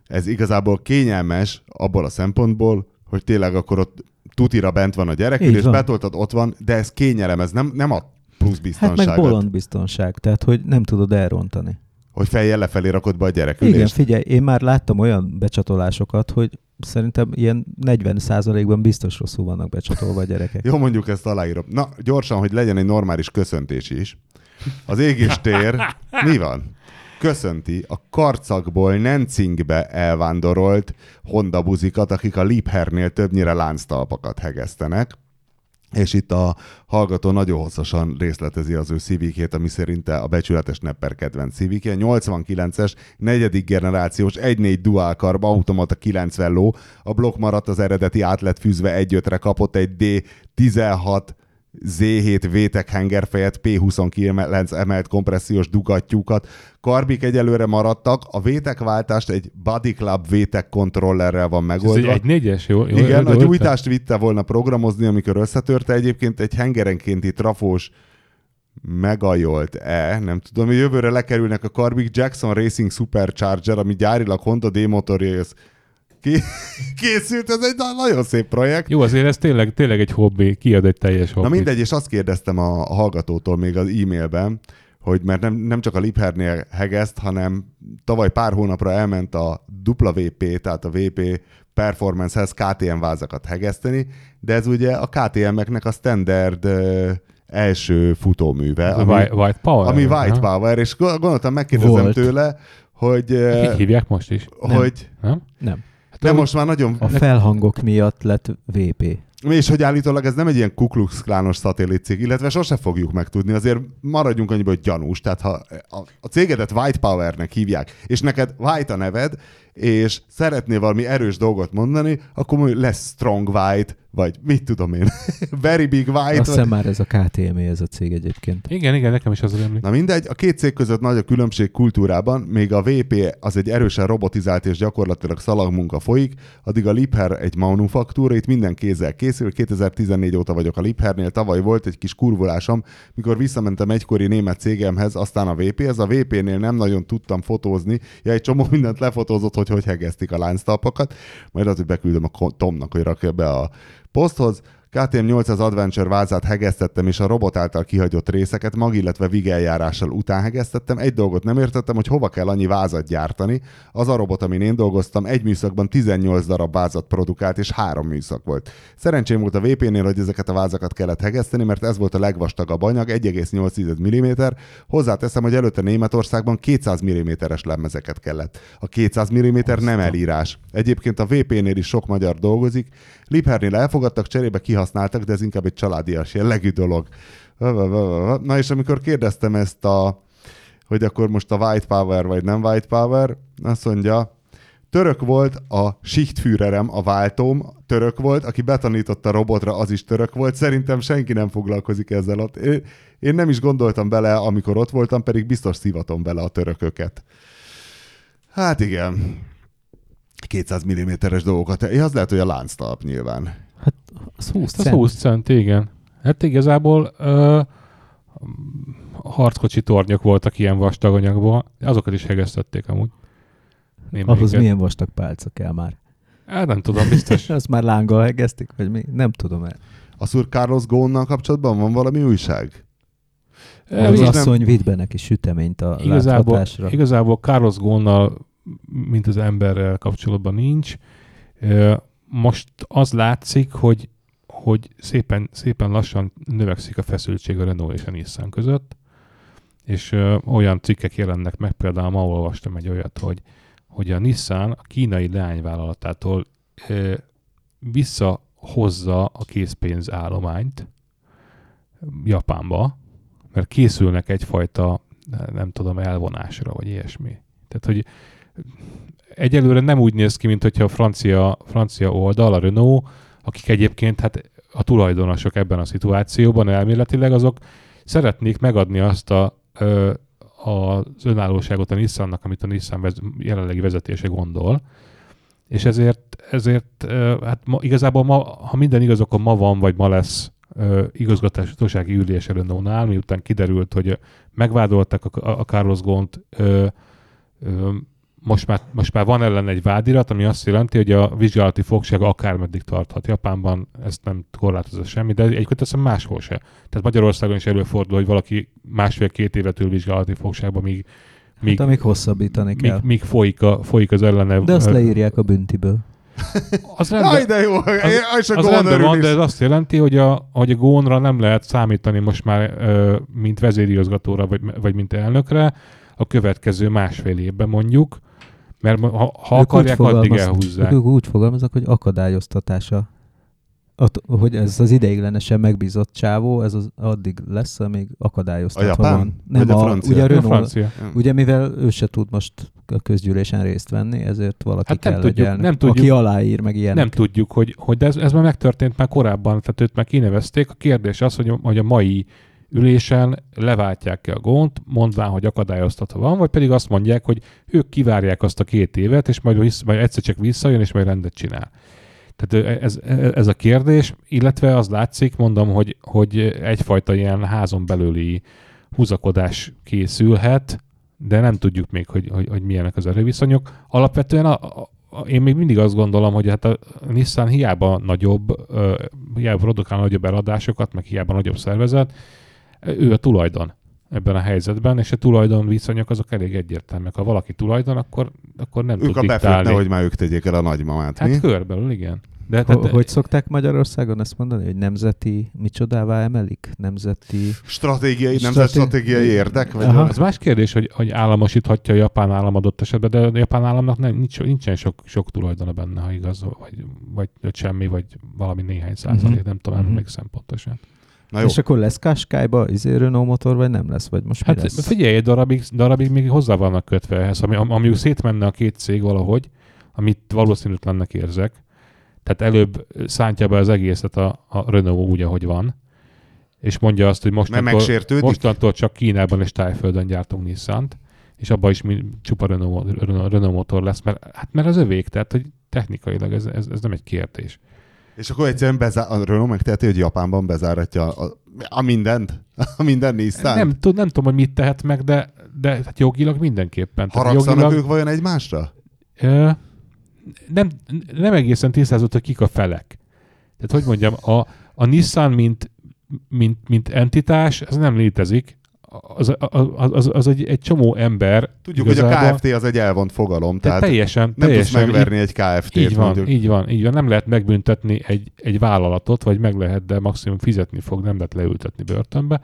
ez igazából kényelmes abból a szempontból, hogy tényleg akkor ott tutira bent van a Így gyerekülés, van. betoltad, ott van, de ez kényelem, ez nem, nem a plusz Hát biztonságot, meg bolond biztonság, tehát hogy nem tudod elrontani. Hogy fejjel lefelé rakod be a Igen, gyerekülést. figyelj, én már láttam olyan becsatolásokat, hogy szerintem ilyen 40%-ban biztos rosszul vannak becsatolva a gyerekek. (laughs) Jó, mondjuk ezt aláírom. Na, gyorsan, hogy legyen egy normális köszöntés is. Az égéstér, (laughs) mi van? Köszönti a karcagból Nenzingbe elvándorolt Honda buzikat, akik a Liebherrnél többnyire lánctalpakat hegesztenek. És itt a hallgató nagyon hosszasan részletezi az ő szívikét, ami szerinte a becsületes Nepper kedvenc szívikje. 89-es, negyedik generációs, 1.4 dual carb, automata 90 ló, a blokk maradt az eredeti, át lett fűzve egy ötre, kapott egy D16 Z7 vétek hengerfejet, P29 emelt kompressziós dugattyúkat. Karbik egyelőre maradtak, a vétekváltást egy Body Club vétek kontrollerrel van Ez egy, megoldva. egy négyes, jó? jó Igen, jó, a gyújtást vitte volna programozni, amikor összetörte. Egyébként egy hengerenkénti trafós megajolt-e, nem tudom, hogy jövőre lekerülnek a Karbik Jackson Racing Supercharger, ami gyárilag Honda D-motorjához ki- készült, ez egy na- nagyon szép projekt. Jó, azért ez tényleg, tényleg egy hobbi, kiad egy teljes hobbi. Na mindegy, és azt kérdeztem a, hallgatótól még az e-mailben, hogy mert nem, nem csak a Liebherrnél hegeszt, hanem tavaly pár hónapra elment a WP, tehát a VP Performancehez KTM vázakat hegeszteni, de ez ugye a KTM-eknek a standard első futóműve, Ez a ami, White, White Power. ami nem? White Power, és gondoltam, megkérdezem Volt. tőle, hogy, Így hívják most is, hogy nem? Nem. Hát de most már nagyon A felhangok miatt lett VP. És hogy állítólag ez nem egy ilyen kuklux klános szatellitcég, illetve sose fogjuk megtudni, azért maradjunk annyiba, hogy gyanús. Tehát ha a, cégedet White Powernek hívják, és neked White a neved, és szeretnél valami erős dolgot mondani, akkor lesz Strong White, vagy mit tudom én, (laughs) Very Big White. Azt Vagy... hiszem már ez a KTM ez a cég egyébként. Igen, igen, nekem is az az emlék. Na mindegy, a két cég között nagy a különbség kultúrában, még a VP az egy erősen robotizált és gyakorlatilag szalagmunka folyik, addig a Liebherr egy manufaktúra, itt minden kézzel készül, 2014 óta vagyok a Liebherrnél, tavaly volt egy kis kurvulásom, mikor visszamentem egykori német cégemhez, aztán a VP, ez a VP-nél nem nagyon tudtam fotózni, ja, egy csomó mindent lefotózott, hogy hogy hegesztik a lánctalpakat, majd az, hogy beküldöm a Tomnak, hogy rakja be a Postlac KTM 800 Adventure vázát hegesztettem, és a robot által kihagyott részeket mag, illetve VIG eljárással után hegesztettem. Egy dolgot nem értettem, hogy hova kell annyi vázat gyártani. Az a robot, amin én dolgoztam, egy műszakban 18 darab vázat produkált, és három műszak volt. Szerencsém volt a VP-nél, hogy ezeket a vázakat kellett hegeszteni, mert ez volt a legvastagabb anyag, 1,8 mm. Hozzáteszem, hogy előtte Németországban 200 mm-es lemezeket kellett. A 200 mm nem elírás. Egyébként a VP-nél is sok magyar dolgozik. Liebherrnél elfogadtak, cserébe kihasználtak, de ez inkább egy családias jellegű dolog. Na és amikor kérdeztem ezt a, hogy akkor most a White Power vagy nem White Power, azt mondja, Török volt a Schichtführerem, a váltóm, török volt, aki betanította a robotra, az is török volt. Szerintem senki nem foglalkozik ezzel ott. Én, nem is gondoltam bele, amikor ott voltam, pedig biztos szívatom bele a törököket. Hát igen. 200 mm-es dolgokat. Az lehet, hogy a lánctalp nyilván. Az 20 Az cent. 20 cent, igen. Hát igazából ö, harckocsi tornyok voltak ilyen vastag anyagból, azokat is hegesztették amúgy. Ahhoz Némelyiket. milyen vastag pálca kell már? Hát nem tudom, biztos. (laughs) Azt már lánggal hegesztik, vagy mi? Nem tudom el. A Sir Carlos Gónnal kapcsolatban van valami újság? Az is nem- asszony vitt be neki süteményt a igazából, láthatásra. igazából Carlos Gónnal, mint az emberrel kapcsolatban nincs. Most az látszik, hogy hogy szépen, szépen lassan növekszik a feszültség a Renault és a Nissan között, és ö, olyan cikkek jelennek meg, például ma olvastam egy olyat, hogy, hogy a Nissan a kínai leányvállalatától ö, visszahozza a készpénz állományt Japánba, mert készülnek egyfajta, nem tudom, elvonásra, vagy ilyesmi. Tehát, hogy egyelőre nem úgy néz ki, mint hogyha a francia, francia oldal, a Renault, akik egyébként hát a tulajdonosok ebben a szituációban elméletileg, azok szeretnék megadni azt a, ö, az önállóságot a Nissannak, amit a Nissan vez, jelenlegi vezetése gondol, és ezért, ezért hát ma, igazából ma, ha minden igaz, akkor ma van, vagy ma lesz igazgatási ülés Renault-nál, miután kiderült, hogy megvádoltak a, a Carlos Gont ö, ö, most már, most már van ellen egy vádirat, ami azt jelenti, hogy a vizsgálati fogság akármeddig tarthat. Japánban ezt nem korlátozza semmi, de egyébként azt máshol se. Tehát Magyarországon is előfordul, hogy valaki másfél-két évet ül vizsgálati fogságban, míg, míg, hát, amíg hosszabbítani míg, kell. Míg folyik, a, folyik az ellene. De azt leírják a büntiből. Az rendben, Aj, de jó, az, az, az rendben van, de ez azt jelenti, hogy a, hogy a gónra nem lehet számítani most már, mint vezérigazgatóra, vagy, vagy mint elnökre, a következő másfél évben mondjuk, mert ha, ha akarják, addig elhúzzák. Ők úgy fogalmaznak, hogy akadályoztatása. At, hogy ez az ideiglenesen megbízott csávó, ez az addig lesz, amíg akadályoztatva a van. Nem a, a, francia? ugye a Renault, a francia. ugye mivel ő se tud most a közgyűlésen részt venni, ezért valaki hát kell nem tudjuk, elnök, nem tudjuk, aki aláír meg ilyenek. Nem tudjuk, hogy, hogy de ez, ez már megtörtént már korábban, tehát őt már kinevezték. A kérdés az, hogy, hogy a mai ülésen leváltják-e a gont, mondván, hogy akadályoztatva van, vagy pedig azt mondják, hogy ők kivárják azt a két évet, és majd, vissza, majd egyszer csak visszajön, és majd rendet csinál. Tehát ez, ez a kérdés, illetve az látszik, mondom, hogy, hogy egyfajta ilyen házon belüli húzakodás készülhet, de nem tudjuk még, hogy, hogy, hogy milyenek az erőviszonyok. Alapvetően a, a, én még mindig azt gondolom, hogy hát a Nissan hiába nagyobb, uh, hiába produkál nagyobb eladásokat, meg hiába nagyobb szervezet, ő a tulajdon ebben a helyzetben, és a tulajdon viszonyok azok elég egyértelműek. Ha valaki tulajdon, akkor, akkor nem ők tud a befőtte, hogy már ők tegyék el a nagymamát, Hát mi? körbelül, igen. De, tehát, hogy szokták Magyarországon ezt mondani, hogy nemzeti micsodává emelik? Nemzeti... Stratégiai, Straté... nemzetstratégiai érdek? Vagy Ez más kérdés, hogy, hogy államosíthatja a japán állam adott esetben, de a japán államnak nem, nincs, nincsen sok, sok tulajdona benne, ha igaz, vagy, vagy, vagy semmi, vagy valami néhány százalék, uh-huh. nem tudom, uh-huh. emlékszem pontosan. Na jó. És akkor lesz Qashqai-ba izé Renault motor, vagy nem lesz? Vagy most hát lesz? figyelj, egy darabig, darabig még hozzá vannak kötve ehhez, ami, ami szétmenne a két cég valahogy, amit valószínűtlennek érzek. Tehát előbb szántja be az egészet a, a Renault úgy, ahogy van, és mondja azt, hogy mostantól, mostantól csak Kínában és Tájföldön gyártunk Nissan-t, és abban is mi, csupa Renault, Renault, Renault motor lesz, mert, hát mert az övék, tehát hogy technikailag ez, ez, ez nem egy kérdés. És akkor egyszerűen bezár, a Renault megteheti, hogy Japánban bezáratja a, a mindent? (laughs) A minden nissan nem, tud, nem tudom, hogy mit tehet meg, de, de hát jogilag mindenképpen. Haragszanak jogilag, ők vajon egymásra? Ö, nem, nem egészen tisztázott, hogy kik a felek. Tehát, hogy mondjam, a, a Nissan, mint, mint, mint entitás, ez nem létezik, az, az, az, az egy, egy csomó ember. Tudjuk, igazából, hogy a KFT az egy elvont fogalom, tehát teljesen, nem teljesen, tudsz megverni egy KFT-t. Így van, mondjuk. így van, így van. Nem lehet megbüntetni egy, egy vállalatot, vagy meg lehet, de maximum fizetni fog, nem lehet leültetni börtönbe.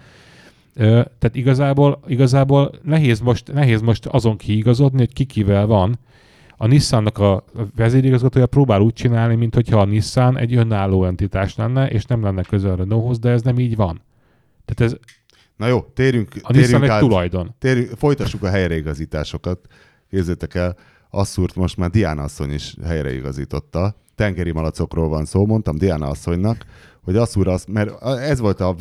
Tehát igazából, igazából nehéz, most, nehéz most azon kiigazodni, hogy ki kivel van. A Nissannak a vezérigazgatója próbál úgy csinálni, mintha a Nissan egy önálló entitás lenne, és nem lenne közel a Renaulthoz, de ez nem így van. Tehát ez Na jó, térjünk, a térjünk át, tulajdon. Térjünk, folytassuk a helyreigazításokat. Képzeljétek el, Asszúrt most már Diana asszony is helyreigazította. Tengeri malacokról van szó, mondtam Diana asszonynak, hogy Asszúr az, mert ez volt a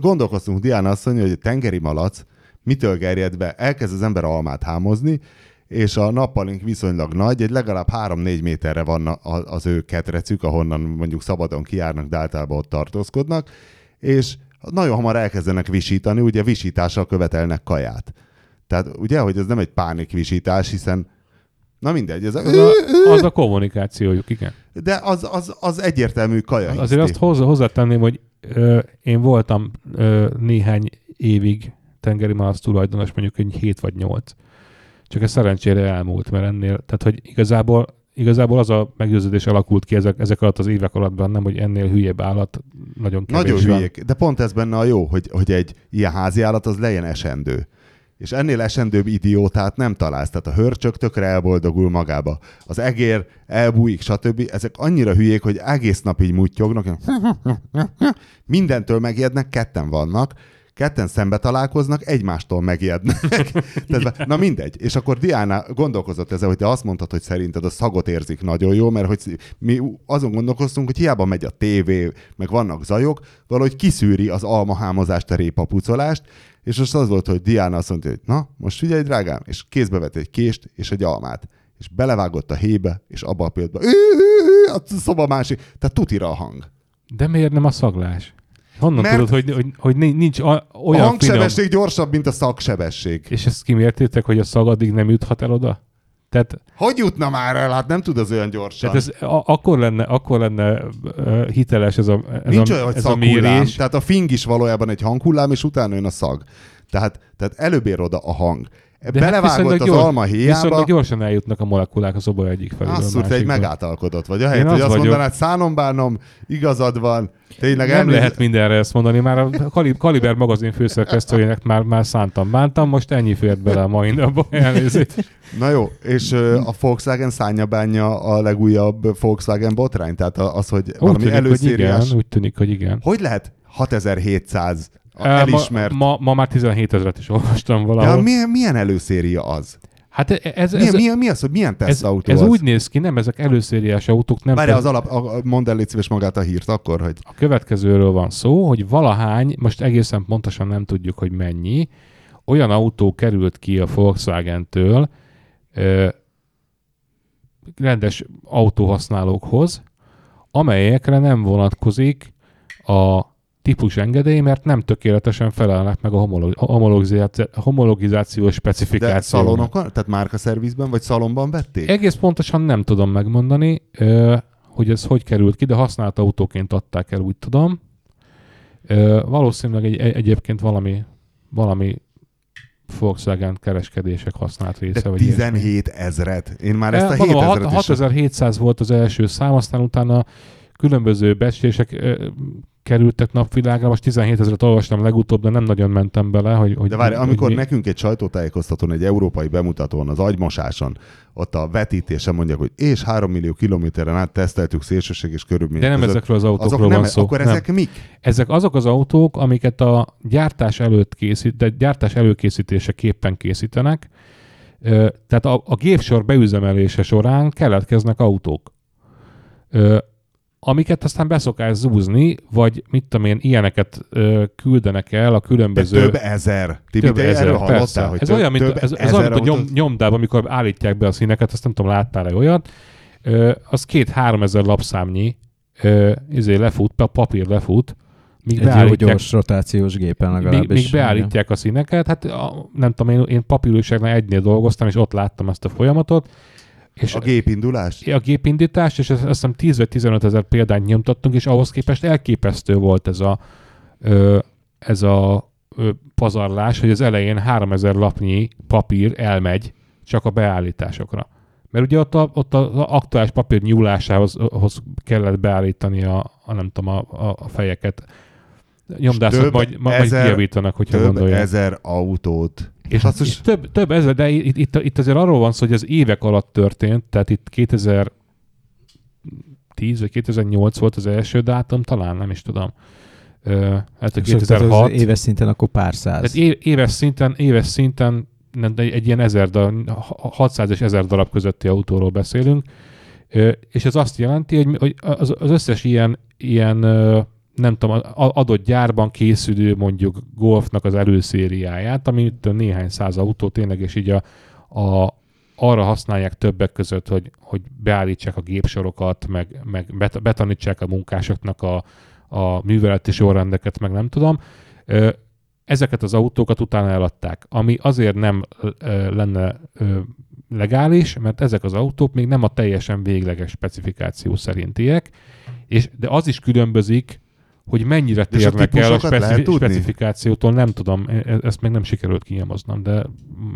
gondolkoztunk Diana asszony, hogy a tengeri malac mitől gerjed be, elkezd az ember almát hámozni, és a nappalink viszonylag nagy, egy legalább 3-4 méterre van az ő ketrecük, ahonnan mondjuk szabadon kijárnak, de általában ott tartózkodnak, és nagyon hamar elkezdenek visítani, ugye visítással követelnek kaját. Tehát ugye, hogy ez nem egy pánikvisítás, hiszen Na mindegy. Ez a, az, a, az a kommunikációjuk, igen. De az, az, az egyértelmű kaja. Azért azt hozzá, hozzátenném, hogy ö, én voltam ö, néhány évig tengeri malac tulajdonos, mondjuk egy 7 vagy 8. Csak ez szerencsére elmúlt, mert ennél, tehát hogy igazából igazából az a meggyőződés alakult ki ezek, ezek alatt az évek alatt bennem, hogy ennél hülyebb állat nagyon kevés Nagyon van. hülyék. De pont ez benne a jó, hogy, hogy egy ilyen házi állat az legyen esendő. És ennél esendőbb idiótát nem találsz. Tehát a hörcsök tökre elboldogul magába. Az egér elbújik, stb. Ezek annyira hülyék, hogy egész nap így mutyognak. (laughs) Mindentől megijednek, ketten vannak, ketten szembe találkoznak, egymástól megijednek. (laughs) Tehát, na mindegy. És akkor Diana gondolkozott ezzel, hogy te azt mondtad, hogy szerinted a szagot érzik nagyon jó, mert hogy mi azon gondolkoztunk, hogy hiába megy a tévé, meg vannak zajok, valahogy kiszűri az almahámozást, a répapucolást, és most az volt, hogy Diana azt mondta, hogy na, most figyelj, drágám, és kézbe vett egy kést és egy almát, és belevágott a hébe, és abba a pillanatban, a szoba másik, tehát tutira a hang. De miért nem a szaglás? Honnan Mert- tudod, hogy, hogy, hogy nincs a, A olyan finom... hangsebesség gyorsabb, mint a szaksebesség. És ezt kimértétek, hogy a szag addig nem juthat el oda? Tehát, Hogy jutna már el? Hát nem tud az olyan gyorsan. tehát ez a, akkor lenne, akkor lenne uh, hiteles ez a, ez Nincs a, olyan, hogy ez a mérés. Tehát a fing is valójában egy hanghullám, és utána jön a szag. Tehát, tehát előbb ér oda a hang. De Belevágott viszonylag az gyors- alma héjába, Viszonylag gyorsan eljutnak a molekulák a szoba egyik felé. Te egy megáltalkodott vagy. Ahelyett, Én hogy az azt vagyok. mondanád, szánom bánom, igazad van, tényleg Nem elnéz- lehet mindenre ezt mondani, már a Kali- Kaliber magazin főszerkesztőjének már, már szántam, bántam, most ennyi fért bele a mai napba, (laughs) elnézést. Na jó, és a Volkswagen szánja bánja a legújabb Volkswagen botrány? Tehát az, hogy Úgy valami tűnik, hogy előszériás... igen, úgy tűnik, hogy igen. Hogy lehet 6700 Elismert... Ma, ma, ma már 17 ezeret is olvastam De valahol. milyen, milyen előszéria az? Hát ez, ez, Milyen, ez, milyen, mi az, hogy milyen ez, tesztautó ez az? úgy néz ki, nem ezek előszériás autók, nem Várj, az alap, a- mondd el légy szíves magát a hírt akkor, hogy A következőről van szó, hogy valahány, most egészen pontosan nem tudjuk, hogy mennyi, olyan autó került ki a Volkswagen-től ö, rendes autóhasználókhoz, amelyekre nem vonatkozik a típus engedély, mert nem tökéletesen felelnek meg a homolo- homologizáci- homologizációs de specifikációnak. szalonokon, tehát márkaszervizben vagy szalonban vették? Egész pontosan nem tudom megmondani, hogy ez hogy került ki, de használt autóként adták el, úgy tudom. Valószínűleg egy, egy, egyébként valami, valami Volkswagen kereskedések használt része. De vagy ilyesmi. 17 ezret. Én már ezt a Eh, mondom, 7000-et is... 6700 volt az első szám, aztán utána különböző becslések kerültek napvilágra, most 17 ezeret olvastam legutóbb, de nem nagyon mentem bele, hogy, hogy De várj, hogy amikor mi- nekünk egy sajtótájékoztatón, egy európai bemutatón, az agymosáson, ott a vetítésen mondják, hogy és 3 millió kilométeren át teszteltük szélsőséges körülmények de nem között. ezekről az autókról Azok nem, van szó. akkor nem. ezek mik? Ezek azok az autók, amiket a gyártás előtt készít, de gyártás előkészítéseképpen készítenek. Ö, Tehát a, a gépsor beüzemelése során keletkeznek autók. Amiket aztán beszokás zúzni, vagy mit tudom én, ilyeneket ö, küldenek el a De különböző... több ezer. Tibi, több te ezer, erről persze. hallottál, hogy ez több, olyan, mint, több ez, ez olyan, mint a nyom, nyomdában, amikor állítják be a színeket, azt nem tudom, láttál-e olyat, ö, az két-három ezer lapszámnyi ö, izé lefut, a papír lefut, míg Egy jó beállítják, gyors rotációs gépen legalábbis. míg beállítják a színeket. Hát a, nem tudom, én, én papírújságnál egynél dolgoztam, és ott láttam ezt a folyamatot. És A gépindulás? a gépindítás, és azt hiszem 10 vagy 15 ezer példányt nyomtattunk, és ahhoz képest elképesztő volt ez a, ö, ez a ö, pazarlás, hogy az elején 3000 lapnyi papír elmegy csak a beállításokra. Mert ugye ott, a, ott az aktuális papír nyúlásához kellett beállítani a, a nem tudom, a, a, fejeket. Nyomdászok majd, majd ezer- kijavítanak, hogyha Több gondolják. ezer autót. És, Basszus. és több, több ezer, de itt, itt, itt azért arról van szó, hogy az évek alatt történt, tehát itt 2010 vagy 2008 volt az első dátum, talán nem is tudom. Ö, hát a És akkor 2006. az éves szinten akkor pár száz. Tehát é- éves szinten, éves szinten nem, de egy ilyen ezer, darab, 600 és 1000 darab közötti autóról beszélünk, és ez azt jelenti, hogy, az, összes ilyen, ilyen nem tudom, adott gyárban készülő mondjuk Golfnak az előszériáját, ami itt néhány száz autó tényleg, és így a, a, arra használják többek között, hogy, hogy beállítsák a gépsorokat, meg, meg bet- betanítsák a munkásoknak a, a műveleti sorrendeket, meg nem tudom. Ezeket az autókat utána eladták, ami azért nem lenne legális, mert ezek az autók még nem a teljesen végleges specifikáció szerintiek, és, de az is különbözik, hogy mennyire a térnek el a speci- specifikációtól, nem tudom, e- ezt még nem sikerült kinyomoznom, de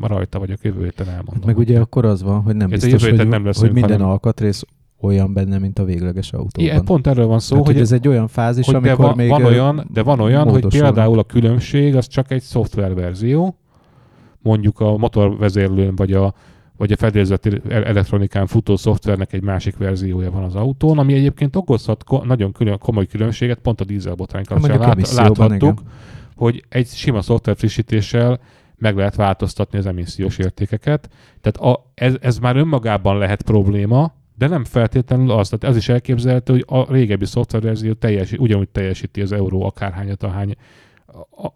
rajta vagyok, jövő héten elmondom. Hát meg ugye akkor az van, hogy nem Ez biztos, hogy, nem leszünk, hogy minden hanem- alkatrész olyan benne, mint a végleges autóban. Igen, pont erről van szó, Tehát, hogy, hogy, ez egy olyan fázis, hogy de amikor van, még van olyan, de van olyan, hogy módosulnak. például a különbség az csak egy szoftververzió, mondjuk a motorvezérlőn vagy a vagy a fedélzeti elektronikán futó szoftvernek egy másik verziója van az autón, ami egyébként okozhat ko- nagyon külön, komoly különbséget, pont a dízelbotrány kapcsán lát, láthattuk, igen. hogy egy sima szoftver frissítéssel meg lehet változtatni az emissziós értékeket. Tehát a, ez, ez már önmagában lehet probléma, de nem feltétlenül az. Tehát ez is elképzelhető, hogy a régebbi szoftververzió teljes, ugyanúgy teljesíti az euró akárhányat, ahány,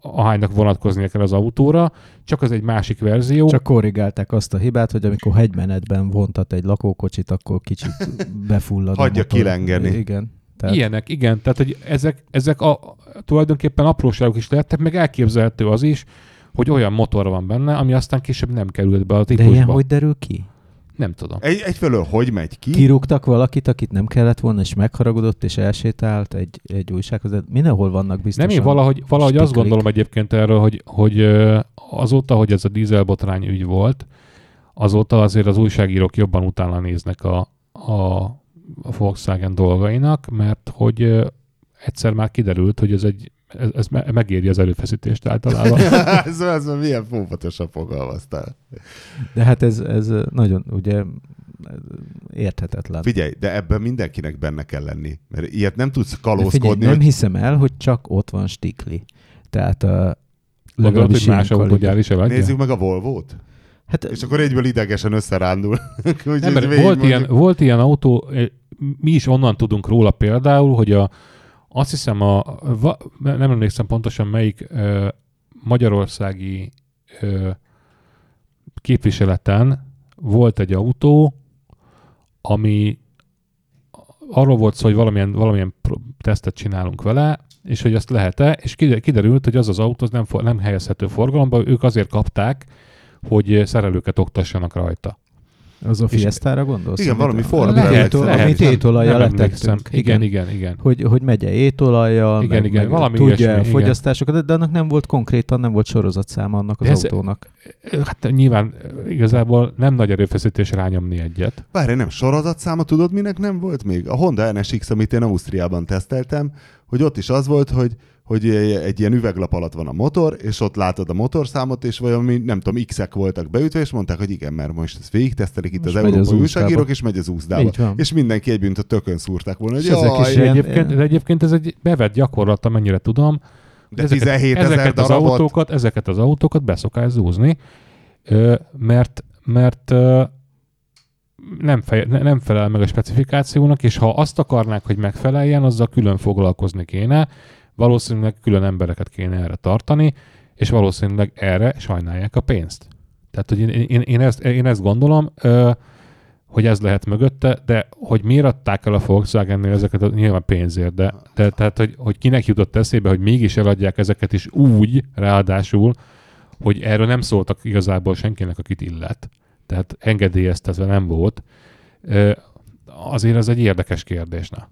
ahánynak vonatkoznia kell az autóra, csak az egy másik verzió. Csak korrigálták azt a hibát, hogy amikor hegymenetben vontat egy lakókocsit, akkor kicsit befullad a Hagyja kilengeni. Igen. Tehát Ilyenek, igen. Tehát, hogy ezek, ezek a, tulajdonképpen apróságok is lehettek, meg elképzelhető az is, hogy olyan motor van benne, ami aztán később nem került be a de típusba. ilyen hogy derül ki? Nem tudom. Egy, egyfelől hogy megy ki? Kirúgtak valakit, akit nem kellett volna, és megharagudott, és elsétált egy, egy újsághoz. De Mindenhol vannak biztosan. Nem, én valahogy, valahogy azt gondolom egyébként erről, hogy, hogy azóta, hogy ez a dízelbotrány ügy volt, azóta azért az újságírók jobban utána néznek a, a, a Volkswagen dolgainak, mert hogy egyszer már kiderült, hogy ez egy ez, ez me- megéri az erőfeszítést általában. (laughs) ez, ez milyen fófatosan fogalmaztál. De hát ez, ez nagyon, ugye, érthetetlen. Figyelj, de ebben mindenkinek benne kell lenni. Mert ilyet nem tudsz De figyelj, kalózkodni, nem hogy hiszem el, hogy csak ott van stikli. Tehát uh, Gondolod, legalábbis hogy más ilyen autógyár kaliber- is eladja? nézzük meg a Volvo-t. Hát És akkor egyből idegesen összerándul. (laughs) Nem, mert volt, ilyen, volt ilyen autó, eh, mi is onnan tudunk róla például, hogy a, azt hiszem, a, va, nem emlékszem pontosan melyik ö, magyarországi ö, képviseleten volt egy autó, ami arról volt szó, hogy valamilyen, valamilyen tesztet csinálunk vele, és hogy azt lehet-e, és kide- kiderült, hogy az az autó az nem, for- nem helyezhető forgalomba, ők azért kapták, hogy szerelőket oktassanak rajta. Az a Fiestára gondolsz? Igen, valami a- Ford amit lehet, lehet. Amit étolajjal letettünk. Igen, igen, igen. Hogy, hogy megye étolajjal, Igen, meg, igen, meg valami tudja ilyesmi, a fogyasztásokat, de, de annak nem volt konkrétan, nem volt sorozatszáma annak az ez- autónak. Hát nyilván igazából nem nagy erőfeszítés rányomni egyet. Várj, nem sorozatszáma, tudod minek nem volt még? A Honda NSX, amit én Ausztriában teszteltem, hogy ott is az volt, hogy hogy egy ilyen üveglap alatt van a motor, és ott látod a motorszámot, és valami, nem tudom, X-ek voltak beütve, és mondták, hogy igen, mert most ezt végig tesztelik itt Most az az európai úszdába. újságírók, és megy az úszdába. És mindenki egy bűnt a tökön szúrták volna, hogy És ezek is ilyen- egyébként, de egyébként ez egy bevett gyakorlat, amennyire tudom. de 17 ezer ezeket az darabot. autókat, ezeket az autókat beszokás zúzni, mert, mert nem, fej, ne- nem felel meg a specifikációnak, és ha azt akarnák, hogy megfeleljen, azzal külön foglalkozni kéne, valószínűleg külön embereket kéne erre tartani, és valószínűleg erre sajnálják a pénzt. Tehát, hogy én, én, én, ezt, én ezt gondolom, ö, hogy ez lehet mögötte, de hogy miért adták el a Volkswagennél ezeket, a, nyilván pénzért, de, de tehát, hogy, hogy kinek jutott eszébe, hogy mégis eladják ezeket is úgy, ráadásul, hogy erről nem szóltak igazából senkinek, akit illet. Tehát engedélyeztetve nem volt. Ö, Azért ez egy érdekes kérdés. Na.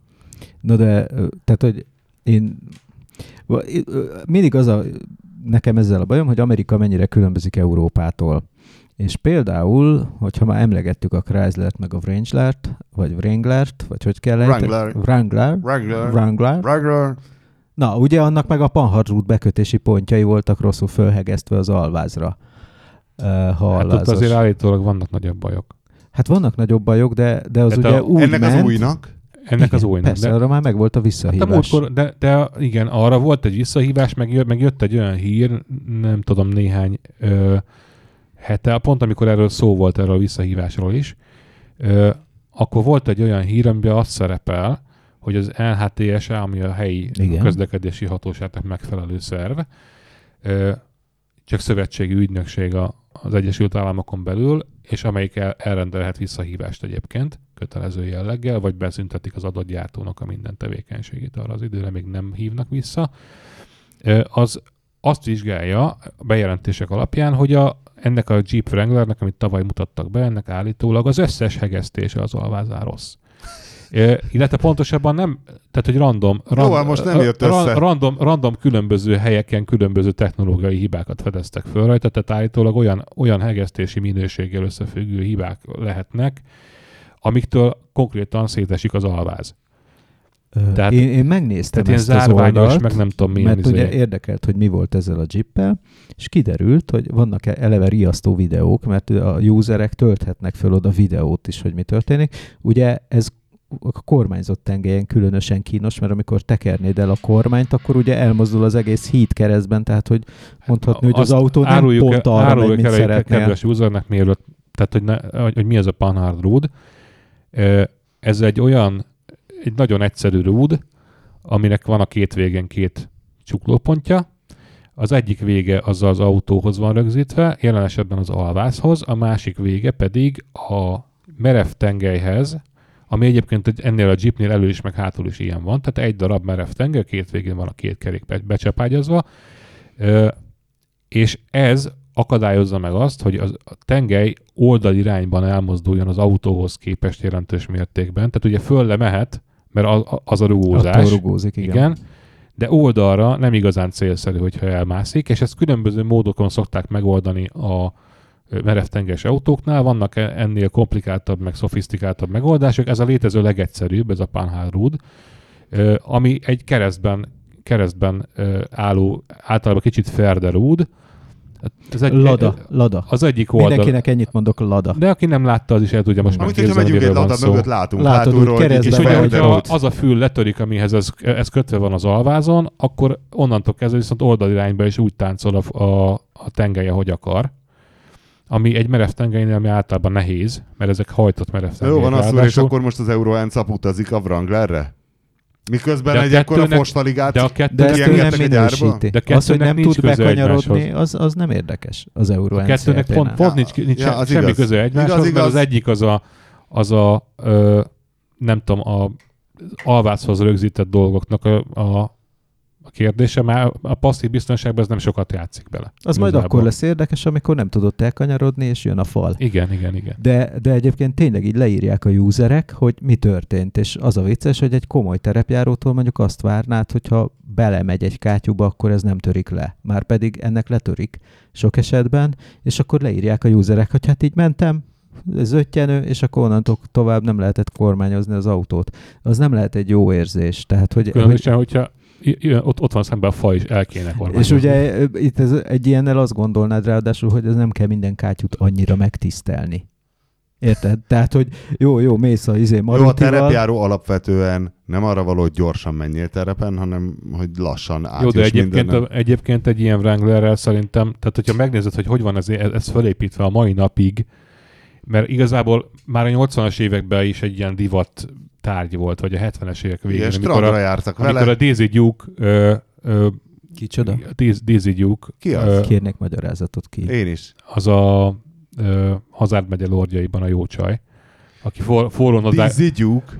Na de, tehát, hogy én mindig az a, nekem ezzel a bajom, hogy Amerika mennyire különbözik Európától. És például, hogyha már emlegettük a Chrysler-t, meg a Wranglert, vagy Wranglert, vagy hogy kell ejteni? Wrangler. Wrangler. Wrangler. Wrangler. Wrangler. Na, ugye annak meg a Panhard bekötési pontjai voltak rosszul fölhegesztve az alvázra. Uh, Hát ott azért állítólag vannak nagyobb bajok. hát vannak nagyobb bajok, de, de az Hát ugye a- úgy Ennek ment, az újnak. Ennek igen, az újnak. Persze, De, arra már megvolt a hát a visszahívás. múltkor, de, de igen, arra volt egy visszahívás, meg, jö- meg jött egy olyan hír, nem tudom, néhány ö, hete, pont amikor erről szó volt erről a visszahívásról is, ö, akkor volt egy olyan hír, amiben az szerepel, hogy az LHTSA, ami a helyi Igen. közlekedési hatóságnak megfelelő szerv, ö, csak szövetségi ügynökség a, az Egyesült Államokon belül, és amelyik el, elrendelhet visszahívást egyébként, kötelező jelleggel, vagy beszüntetik az adott gyártónak a minden tevékenységét arra az időre, még nem hívnak vissza, az azt vizsgálja a bejelentések alapján, hogy a, ennek a Jeep Wranglernek, amit tavaly mutattak be, ennek állítólag az összes hegesztése az alvázán rossz. Ö, illetve pontosabban nem, tehát hogy random, Jó, hát most nem jött össze. random, random különböző helyeken különböző technológiai hibákat fedeztek föl rajta, tehát állítólag olyan, olyan hegesztési minőséggel összefüggő hibák lehetnek, amiktől konkrétan szétesik az alváz. Tehát, én, én megnéztem Tehát ilyen ezt az zárványos, oldalt, meg nem tudom milyen mert ugye izé. érdekelt, hogy mi volt ezzel a jeeppel, és kiderült, hogy vannak eleve riasztó videók, mert a userek tölthetnek föl oda videót is, hogy mi történik. Ugye ez a kormányzott tengelyen különösen kínos, mert amikor tekernéd el a kormányt, akkor ugye elmozdul az egész híd keresztben, tehát hogy mondhatni, hogy az Azt autó nem pont arra megy, mint szeretnél. kedves usernek, mielőtt, tehát hogy, ne, hogy, hogy mi ez a Panhard Road. Ez egy olyan, egy nagyon egyszerű rúd, aminek van a két végén két csuklópontja. Az egyik vége az az autóhoz van rögzítve, jelen esetben az alvászhoz, a másik vége pedig a merev tengelyhez, ami egyébként egy- ennél a jeepnél elő is, meg hátul is ilyen van. Tehát egy darab merev tengely, két végén van a két kerék be- becsapágyazva, és ez akadályozza meg azt, hogy az, a tengely oldalirányban elmozduljon az autóhoz képest jelentős mértékben. Tehát ugye fölle mehet, mert az, az a rugózás. Attól rugózik, igen. igen. De oldalra nem igazán célszerű, hogyha elmászik, és ezt különböző módokon szokták megoldani a ö, merevtenges autóknál. Vannak e- ennél komplikáltabb, meg szofisztikáltabb megoldások. Ez a létező legegyszerűbb, ez a Panhard ö, ami egy keresztben, keresztben álló, általában kicsit ferde rúd. Ez egy, Lada, lada. Az egyik oldal. Mindenkinek ennyit mondok, lada. De aki nem látta, az is el tudja most már Amit, hogyha képzelni, megyünk egy lada szó. mögött, látunk Látod, hátulról, És ugye, hogyha az a fül letörik, amihez ez, ez kötve van az alvázon, akkor onnantól kezdve viszont oldalirányba is úgy táncol a, a, a tengelye, hogy akar. Ami egy merev tengelynél, ami általában nehéz, mert ezek hajtott merev Jó tengelyek. van, az és akkor most az Euro NCAP utazik a Wranglerre? Miközben De a egy ekkora kettőnek- fostaligát de a kettő- De ezt nem minősíti. De Az, hogy nem kettőnek tud bekanyarodni, az, az nem érdekes az Euro A kettőnek pont, pont nincs, nincs ja, az semmi igaz. köze egymáshoz, Igaz, mert igaz. az egyik az a, az a ö, nem tudom, a alvászhoz rögzített dolgoknak a, a kérdése, már a passzív biztonságban ez nem sokat játszik bele. Az majd Igazából. akkor lesz érdekes, amikor nem tudott elkanyarodni, és jön a fal. Igen, igen, igen. De, de egyébként tényleg így leírják a userek, hogy mi történt, és az a vicces, hogy egy komoly terepjárótól mondjuk azt várnád, hogyha belemegy egy kátyúba, akkor ez nem törik le. Már pedig ennek letörik sok esetben, és akkor leírják a userek, hogy hát így mentem, ez öttyenő, és akkor onnantól tovább nem lehetett kormányozni az autót. Az nem lehet egy jó érzés. Tehát, hogy, hogy Különösen, hogyha i- i- ott, ott van szemben a fa, és el kéne és kormányozni. ugye ö, itt ez, egy ilyennel azt gondolnád ráadásul, hogy ez nem kell minden kátyút annyira megtisztelni. Érted? Tehát, hogy jó, jó, mész a izé Jó, a Marutival, terepjáró alapvetően nem arra való, hogy gyorsan menjél terepen, hanem hogy lassan Jó, de egyébként, a, egyébként egy ilyen Wranglerrel szerintem, tehát hogyha megnézed, hogy hogy van ez, ez felépítve a mai napig, mert igazából már a 80-as években is egy ilyen divat tárgy volt, vagy a 70-es évek végén, Igen, amikor a, jártak amikor vele. a Daisy Duke ö, ö, Kicsoda? Daisy- Duke Ki az? ö, Kérnék magyarázatot ki. Én is. az a ö, Hazard megye lordjaiban a jó csaj, aki for, forró, nadrág,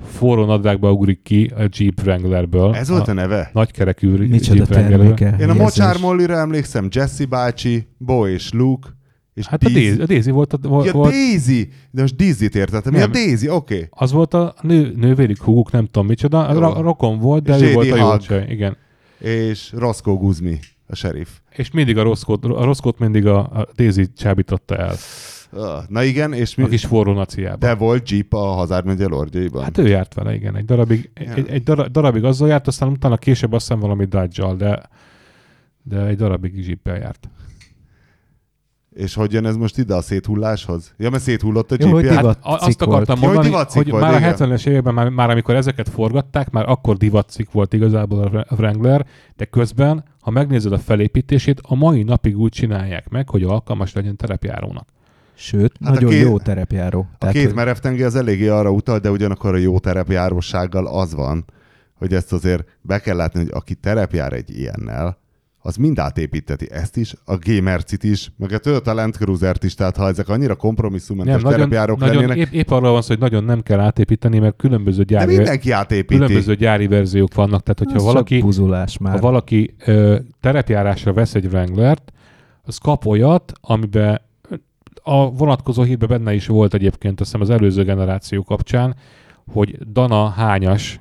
forró nadrágba ugrik ki a Jeep Wranglerből. Ez volt a neve? Nagykerekű Micsoda Jeep Wranglerből. Én a. Mocsár Mollira emlékszem, Jesse bácsi, Bo és Luke, és Hát a Daisy, a Daisy volt, a, volt, Ja, Daisy! De most Dizzy-t értettem. A Nem. Daisy? Oké. Okay. Az volt a nő, nővéri húguk, nem tudom micsoda, Jó. ra, rokon volt, de És ő volt a jó csaj, igen. És Roscoe Guzmi, a sheriff. És mindig a rosszkót, a rosszkót mindig a, a Daisy csábította el, Na igen, és a mi? kis forró naciában. De volt Jeep a Hazard megye lordjaiban. Hát ő járt vele, igen, egy darabig, Ja. egy, egy dara- darabig azzal járt, aztán utána később azt hiszem valami dodge de, de egy darabig jeep járt. És hogy jön ez most ide a széthulláshoz? Ja, mert széthullott a Jó, hogy Jeepje? divat- Hát a- azt cikk volt. akartam Ja, hogy mondani, hogy volt, már a igen. 70-es években, már, már amikor ezeket forgatták, már akkor divatcik volt igazából a Wra- a Wrangler, de közben, ha megnézed a felépítését, a mai napig úgy csinálják meg, hogy alkalmas legyen terepjárónak. Sőt, Hát a nagyon két- jó terepjáró. A két merev tengely az eléggé arra utal, de ugyanakkor a jó terepjárósággal az van, hogy ezt azért be kell látni, hogy aki terepjár egy ilyennel, az mind átépíteti ezt is, a Gamercit is, meg a Toyota Land Cruiser-t is, tehát ha ezek annyira kompromisszumentes Nem, nagyon, terepjárók nagyon lennének, épp, épp arról van szó, hogy nagyon nem kell átépíteni, mert különböző de gyári, mindenki átépíti. különböző gyári verziók vannak. Tehát, hogyha Ez valaki, buzulás már. ha valaki ö, terepjárásra vesz egy Wranglert, az kap olyat, amiben a vonatkozó hírben benne is volt egyébként, azt hiszem az előző generáció kapcsán, hogy Dana hányas,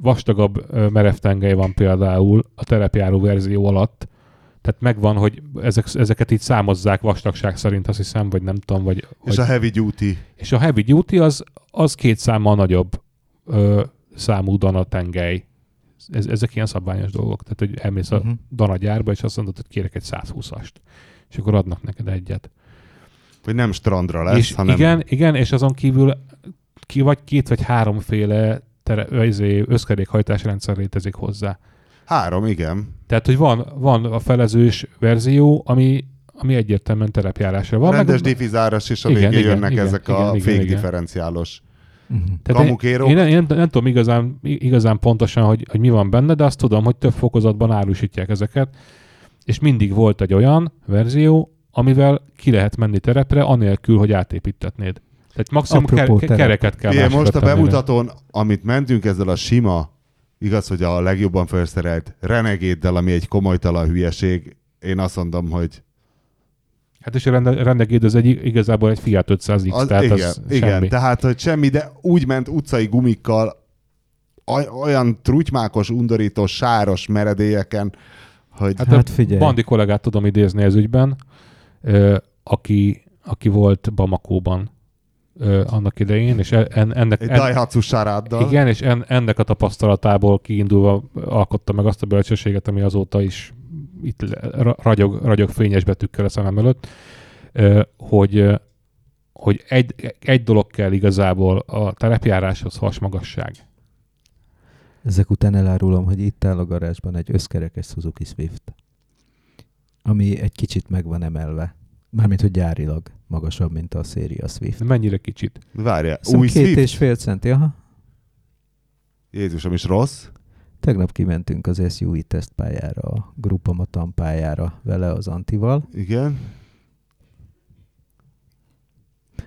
vastagabb merevtengely van például a terepjáró verzió alatt, tehát megvan, hogy ezek, ezeket így számozzák vastagság szerint, azt hiszem, vagy nem tudom, vagy... És vagy a heavy duty. és a heavy duty az, az két számmal nagyobb ö, számú Dana tengely. Ez, ezek ilyen szabványos dolgok. Tehát, hogy elmész a Mhm. Dana gyárba, és azt mondod, hogy kérek egy 120-ast. És akkor adnak neked egyet. Hogy nem strandra lesz, és hanem... igen, igen, és azon kívül ki vagy két vagy háromféle tere, izé, összkerékhajtásrendszer létezik hozzá. Három, igen. Tehát, hogy van, van a felezős verzió, ami, ami egyértelműen terepjárásra van. Van, Rendes meg, diffizáras, és a Igen, végén igen, jönnek igen, ezek igen, a igen, fékdifferenciálos. Mhm. Tehát én, én nem, nem tudom igazán, igazán pontosan, hogy, hogy mi van benne, de azt tudom, hogy több fokozatban árusítják ezeket, és mindig volt egy olyan verzió, amivel ki lehet menni terepre, anélkül, hogy átépítetnéd. Tehát maximum Apropó ke- kereket kell Igen, most a bemutatón, amit mentünk ezzel a sima, igaz, hogy a legjobban felszerelt renegéddel, ami egy komolytalan hülyeség, én azt mondom, hogy Hát és a rende, rendegéd az egy, igazából egy Fiat 500X, az, tehát igen, az igen, semmi. tehát, hogy semmi, de úgy ment utcai gumikkal, oly- olyan trutymákos, undorítós, sáros meredélyeken, hogy Hát, Hát figyelj. Bandi kollégát tudom idézni ez ügyben, aki, aki volt Bamakóban ö, annak idején, és en, ennek, egy en, Daihatsu sáráddal. igen, és en, ennek a tapasztalatából kiindulva alkotta meg azt a bölcsességet, ami azóta is itt ragyog, ragyog fényes betűkkel a szemem előtt, ö, hogy, hogy egy, egy dolog kell igazából a terepjáráshoz hasmagasság. Ezek után elárulom, hogy itt áll a garázsban egy összkerekes Suzuki Swift, ami egy kicsit meg van emelve. Mármint, hogy gyárilag magasabb, mint a széria Swift. De mennyire kicsit? Várjál, Szóval új két Swift? és fél centi, aha. Jézusom is rossz. Tegnap kimentünk az SUI tesztpályára, a Grupamatan pályára vele az Antival. Igen.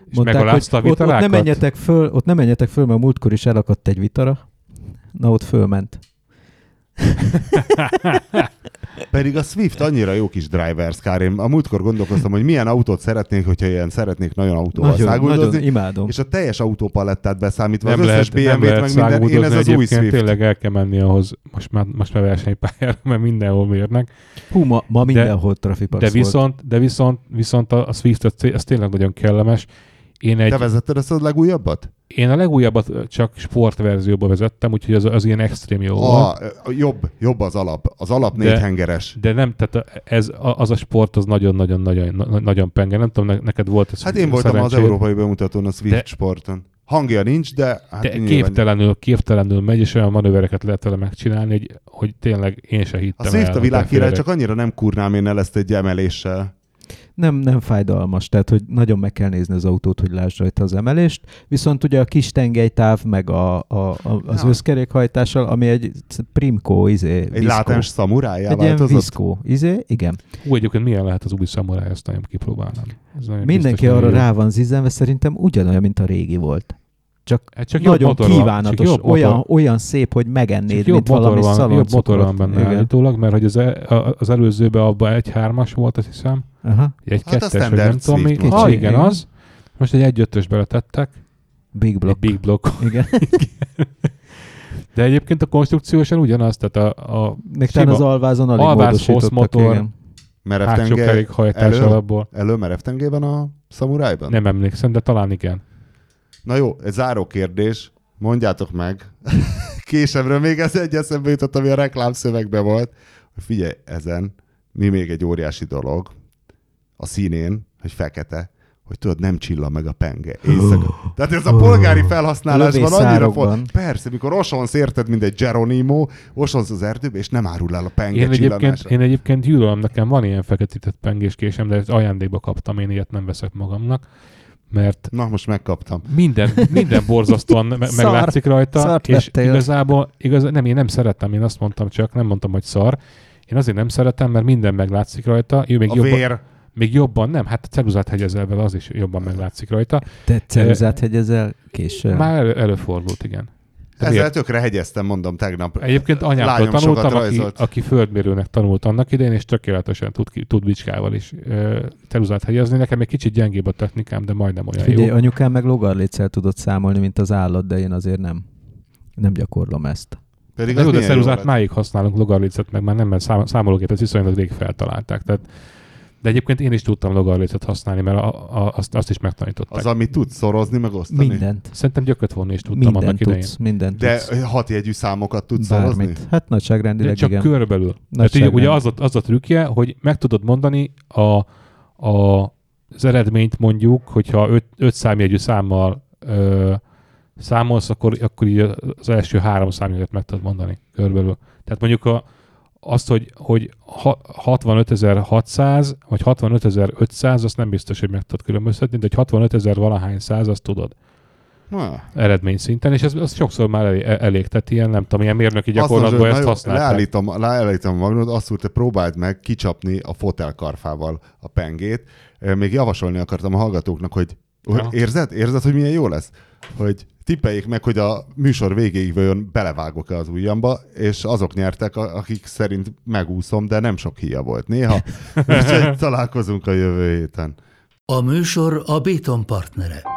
És megalázta a ott, ott nem vitarákat? menjetek föl, ott nem menjetek föl, mert múltkor is elakadt egy vitara. Na, ott fölment. (laughs) Pedig a Swift annyira jó kis drivers car. Én a múltkor gondolkoztam, hogy milyen autót szeretnék, hogyha ilyen szeretnék nagyon autóval Nagyon, száguldozni. nagyon imádom. És a teljes autópalettát beszámítva, Nem az összes lehet, nem BMW-t, meg minden, én ez az új Swift. Tényleg el kell menni ahhoz, most már, most már versenypályára, mert mindenhol mérnek. Hú, ma, ma mindenhol trafipax De volt. viszont, de viszont, viszont a, a Swift az, az tényleg nagyon kellemes. Én, egy, Te vezetted ezt a legújabbat? én a legújabbat csak sportverzióba vezettem, úgyhogy az, az ilyen extrém jó. A, jobb, jobb az alap. Az alap De- négy hengeres. De nem, tehát ez, az a sport az nagyon-nagyon-nagyon nagyon penge. Nem tudom, ne- neked volt ez Hát én voltam az szerencséd, európai bemutatón a Swift De- sporton. Hangja nincs, de hát De képtelenül, képtelenül megy, és olyan manővereket lehet vele megcsinálni, hogy, hogy tényleg én se hittem A Swift el, a világkirály, csak annyira nem kurnám én el ezt egy emeléssel. Nem, nem fájdalmas, tehát hogy nagyon meg kell nézni az autót, hogy lásd rajta az emelést, viszont ugye a kis tengelytáv, meg a, a, a, az Ja. összkerékhajtással, ami egy Primco, izé, Egy viszkó. látens szamurájá Egy ilyen viszkó, izé, igen. Hú, egyébként milyen lehet az új Samurai, ezt nagyon kipróbálnám. Ez nagyon Mindenki biztos, arra jó. rá van zizenve, szerintem ugyanolyan, mint a régi volt. Csak, Hát csak jobb nagyon motor van, kívánatos, csak jobb olyan, motor, olyan szép, hogy megennéd, csak jobb mint motor valami van, jobb motor van benne Igen. állítólag, mert hogy az, e, a- az előzőben abban egy hármas volt, azt hiszem, Aha. egy Hát kettes, vagy nem tudom motor. Ah, igen, az. Most egy egy ötös beletettek, Big block. egy big block. Igen. (laughs) De egyébként a konstrukciósan ugyanaz, tehát a, a Még talán az alvázon alig Alváz hosszmotor. Igen. Hátsó kerékhajtás elő? alapból. elő merev tengely van a szamurájban? Nem emlékszem, de talán igen. Na jó, egy záró kérdés. Mondjátok meg. (laughs) Késemről még ez egy eszembe jutott, ami a reklámszövegben volt. Hogy Figyelj, ezen mi még egy óriási dolog. A színén, hogy fekete, hogy tudod, nem csilla meg a penge. Éjszaka. Tehát ez a polgári felhasználásban annyira font. Persze, mikor osonsz érted, mint egy Geronimo, osonsz az erdőbe, és nem árul el a penge Én egyébként, én egyébként gyűlölöm, nekem van ilyen feketített pengéskésem, de ezt ajándékba kaptam, én ilyet nem veszek magamnak, mert Na, most megkaptam. minden, minden borzasztóan me- (laughs) Szar. meglátszik rajta, Szart és vettél. igazából, igaz, nem, én nem szeretem, én azt mondtam csak, nem mondtam, hogy szar. Én azért nem szeretem, mert minden meglátszik rajta. Jó, még, A jobban, vér. még jobban, nem, hát a ceruzát hegyezel vele, az is jobban meglátszik rajta. Te ceruzát hegyezel később. Már elő, előfordult, igen. Ezzel miért? tökre hegyeztem, mondom tegnap. Egyébként anyámtól tanultam, aki, aki földmérőnek tanult annak idején, és tökéletesen tud, tud bicskával is ö, teruzát helyezni. Nekem egy kicsit gyengébb a technikám, de majdnem olyan Figyelj, jó. anyukám meg logarléccel tudott számolni, mint az állat, de én azért nem. Nem gyakorlom ezt. Pedig De az jó, de lett. máig használunk, logarlicet meg már nem, mert szám, számológépet viszonylag rég feltalálták. Tehát, de egyébként én is tudtam logarlicet használni, mert a, a, azt, azt is megtanították. Az, amit tudsz szorozni, meg osztani? Mindent. Szerintem gyököt vonni is tudtam annak Mindent idején. tudsz, mindent De tudsz. hatjegyű számokat tudsz szorozni? Bármit. Hát nagyságrendileg De csak igen. ugye, Nagyságrend. ugye az, a, az a trükkje, hogy meg tudod mondani a, a, az eredményt mondjuk, hogyha öt, öt számjegyű számmal ö, számolsz, akkor, akkor így az első három számjegyet meg tudod mondani körbelül. Tehát mondjuk a, azt, hogy, hogy ha- 65.600 vagy 65.500, azt nem biztos, hogy meg tudod különböztetni, de hogy 65.000 valahány száz, azt tudod Na, eredmény szinten, és ez, ez sokszor már elég, elég, tehát ilyen, nem tudom, ilyen mérnöki gyakorlatban mondod, ezt használták. Leállítom, leállítom a magnót, azt úr, te próbáld meg kicsapni a fotelkarfával a pengét. Még javasolni akartam a hallgatóknak, hogy hogy Ja. érzed? Érzed, hogy milyen jó lesz? Hogy tippeljék meg, hogy a műsor végéig vajon belevágok-e az ujjamba, és azok nyertek, akik szerint megúszom, de nem sok híja volt néha. (laughs) Úgyhogy találkozunk a jövő héten. A műsor a Béton partnere.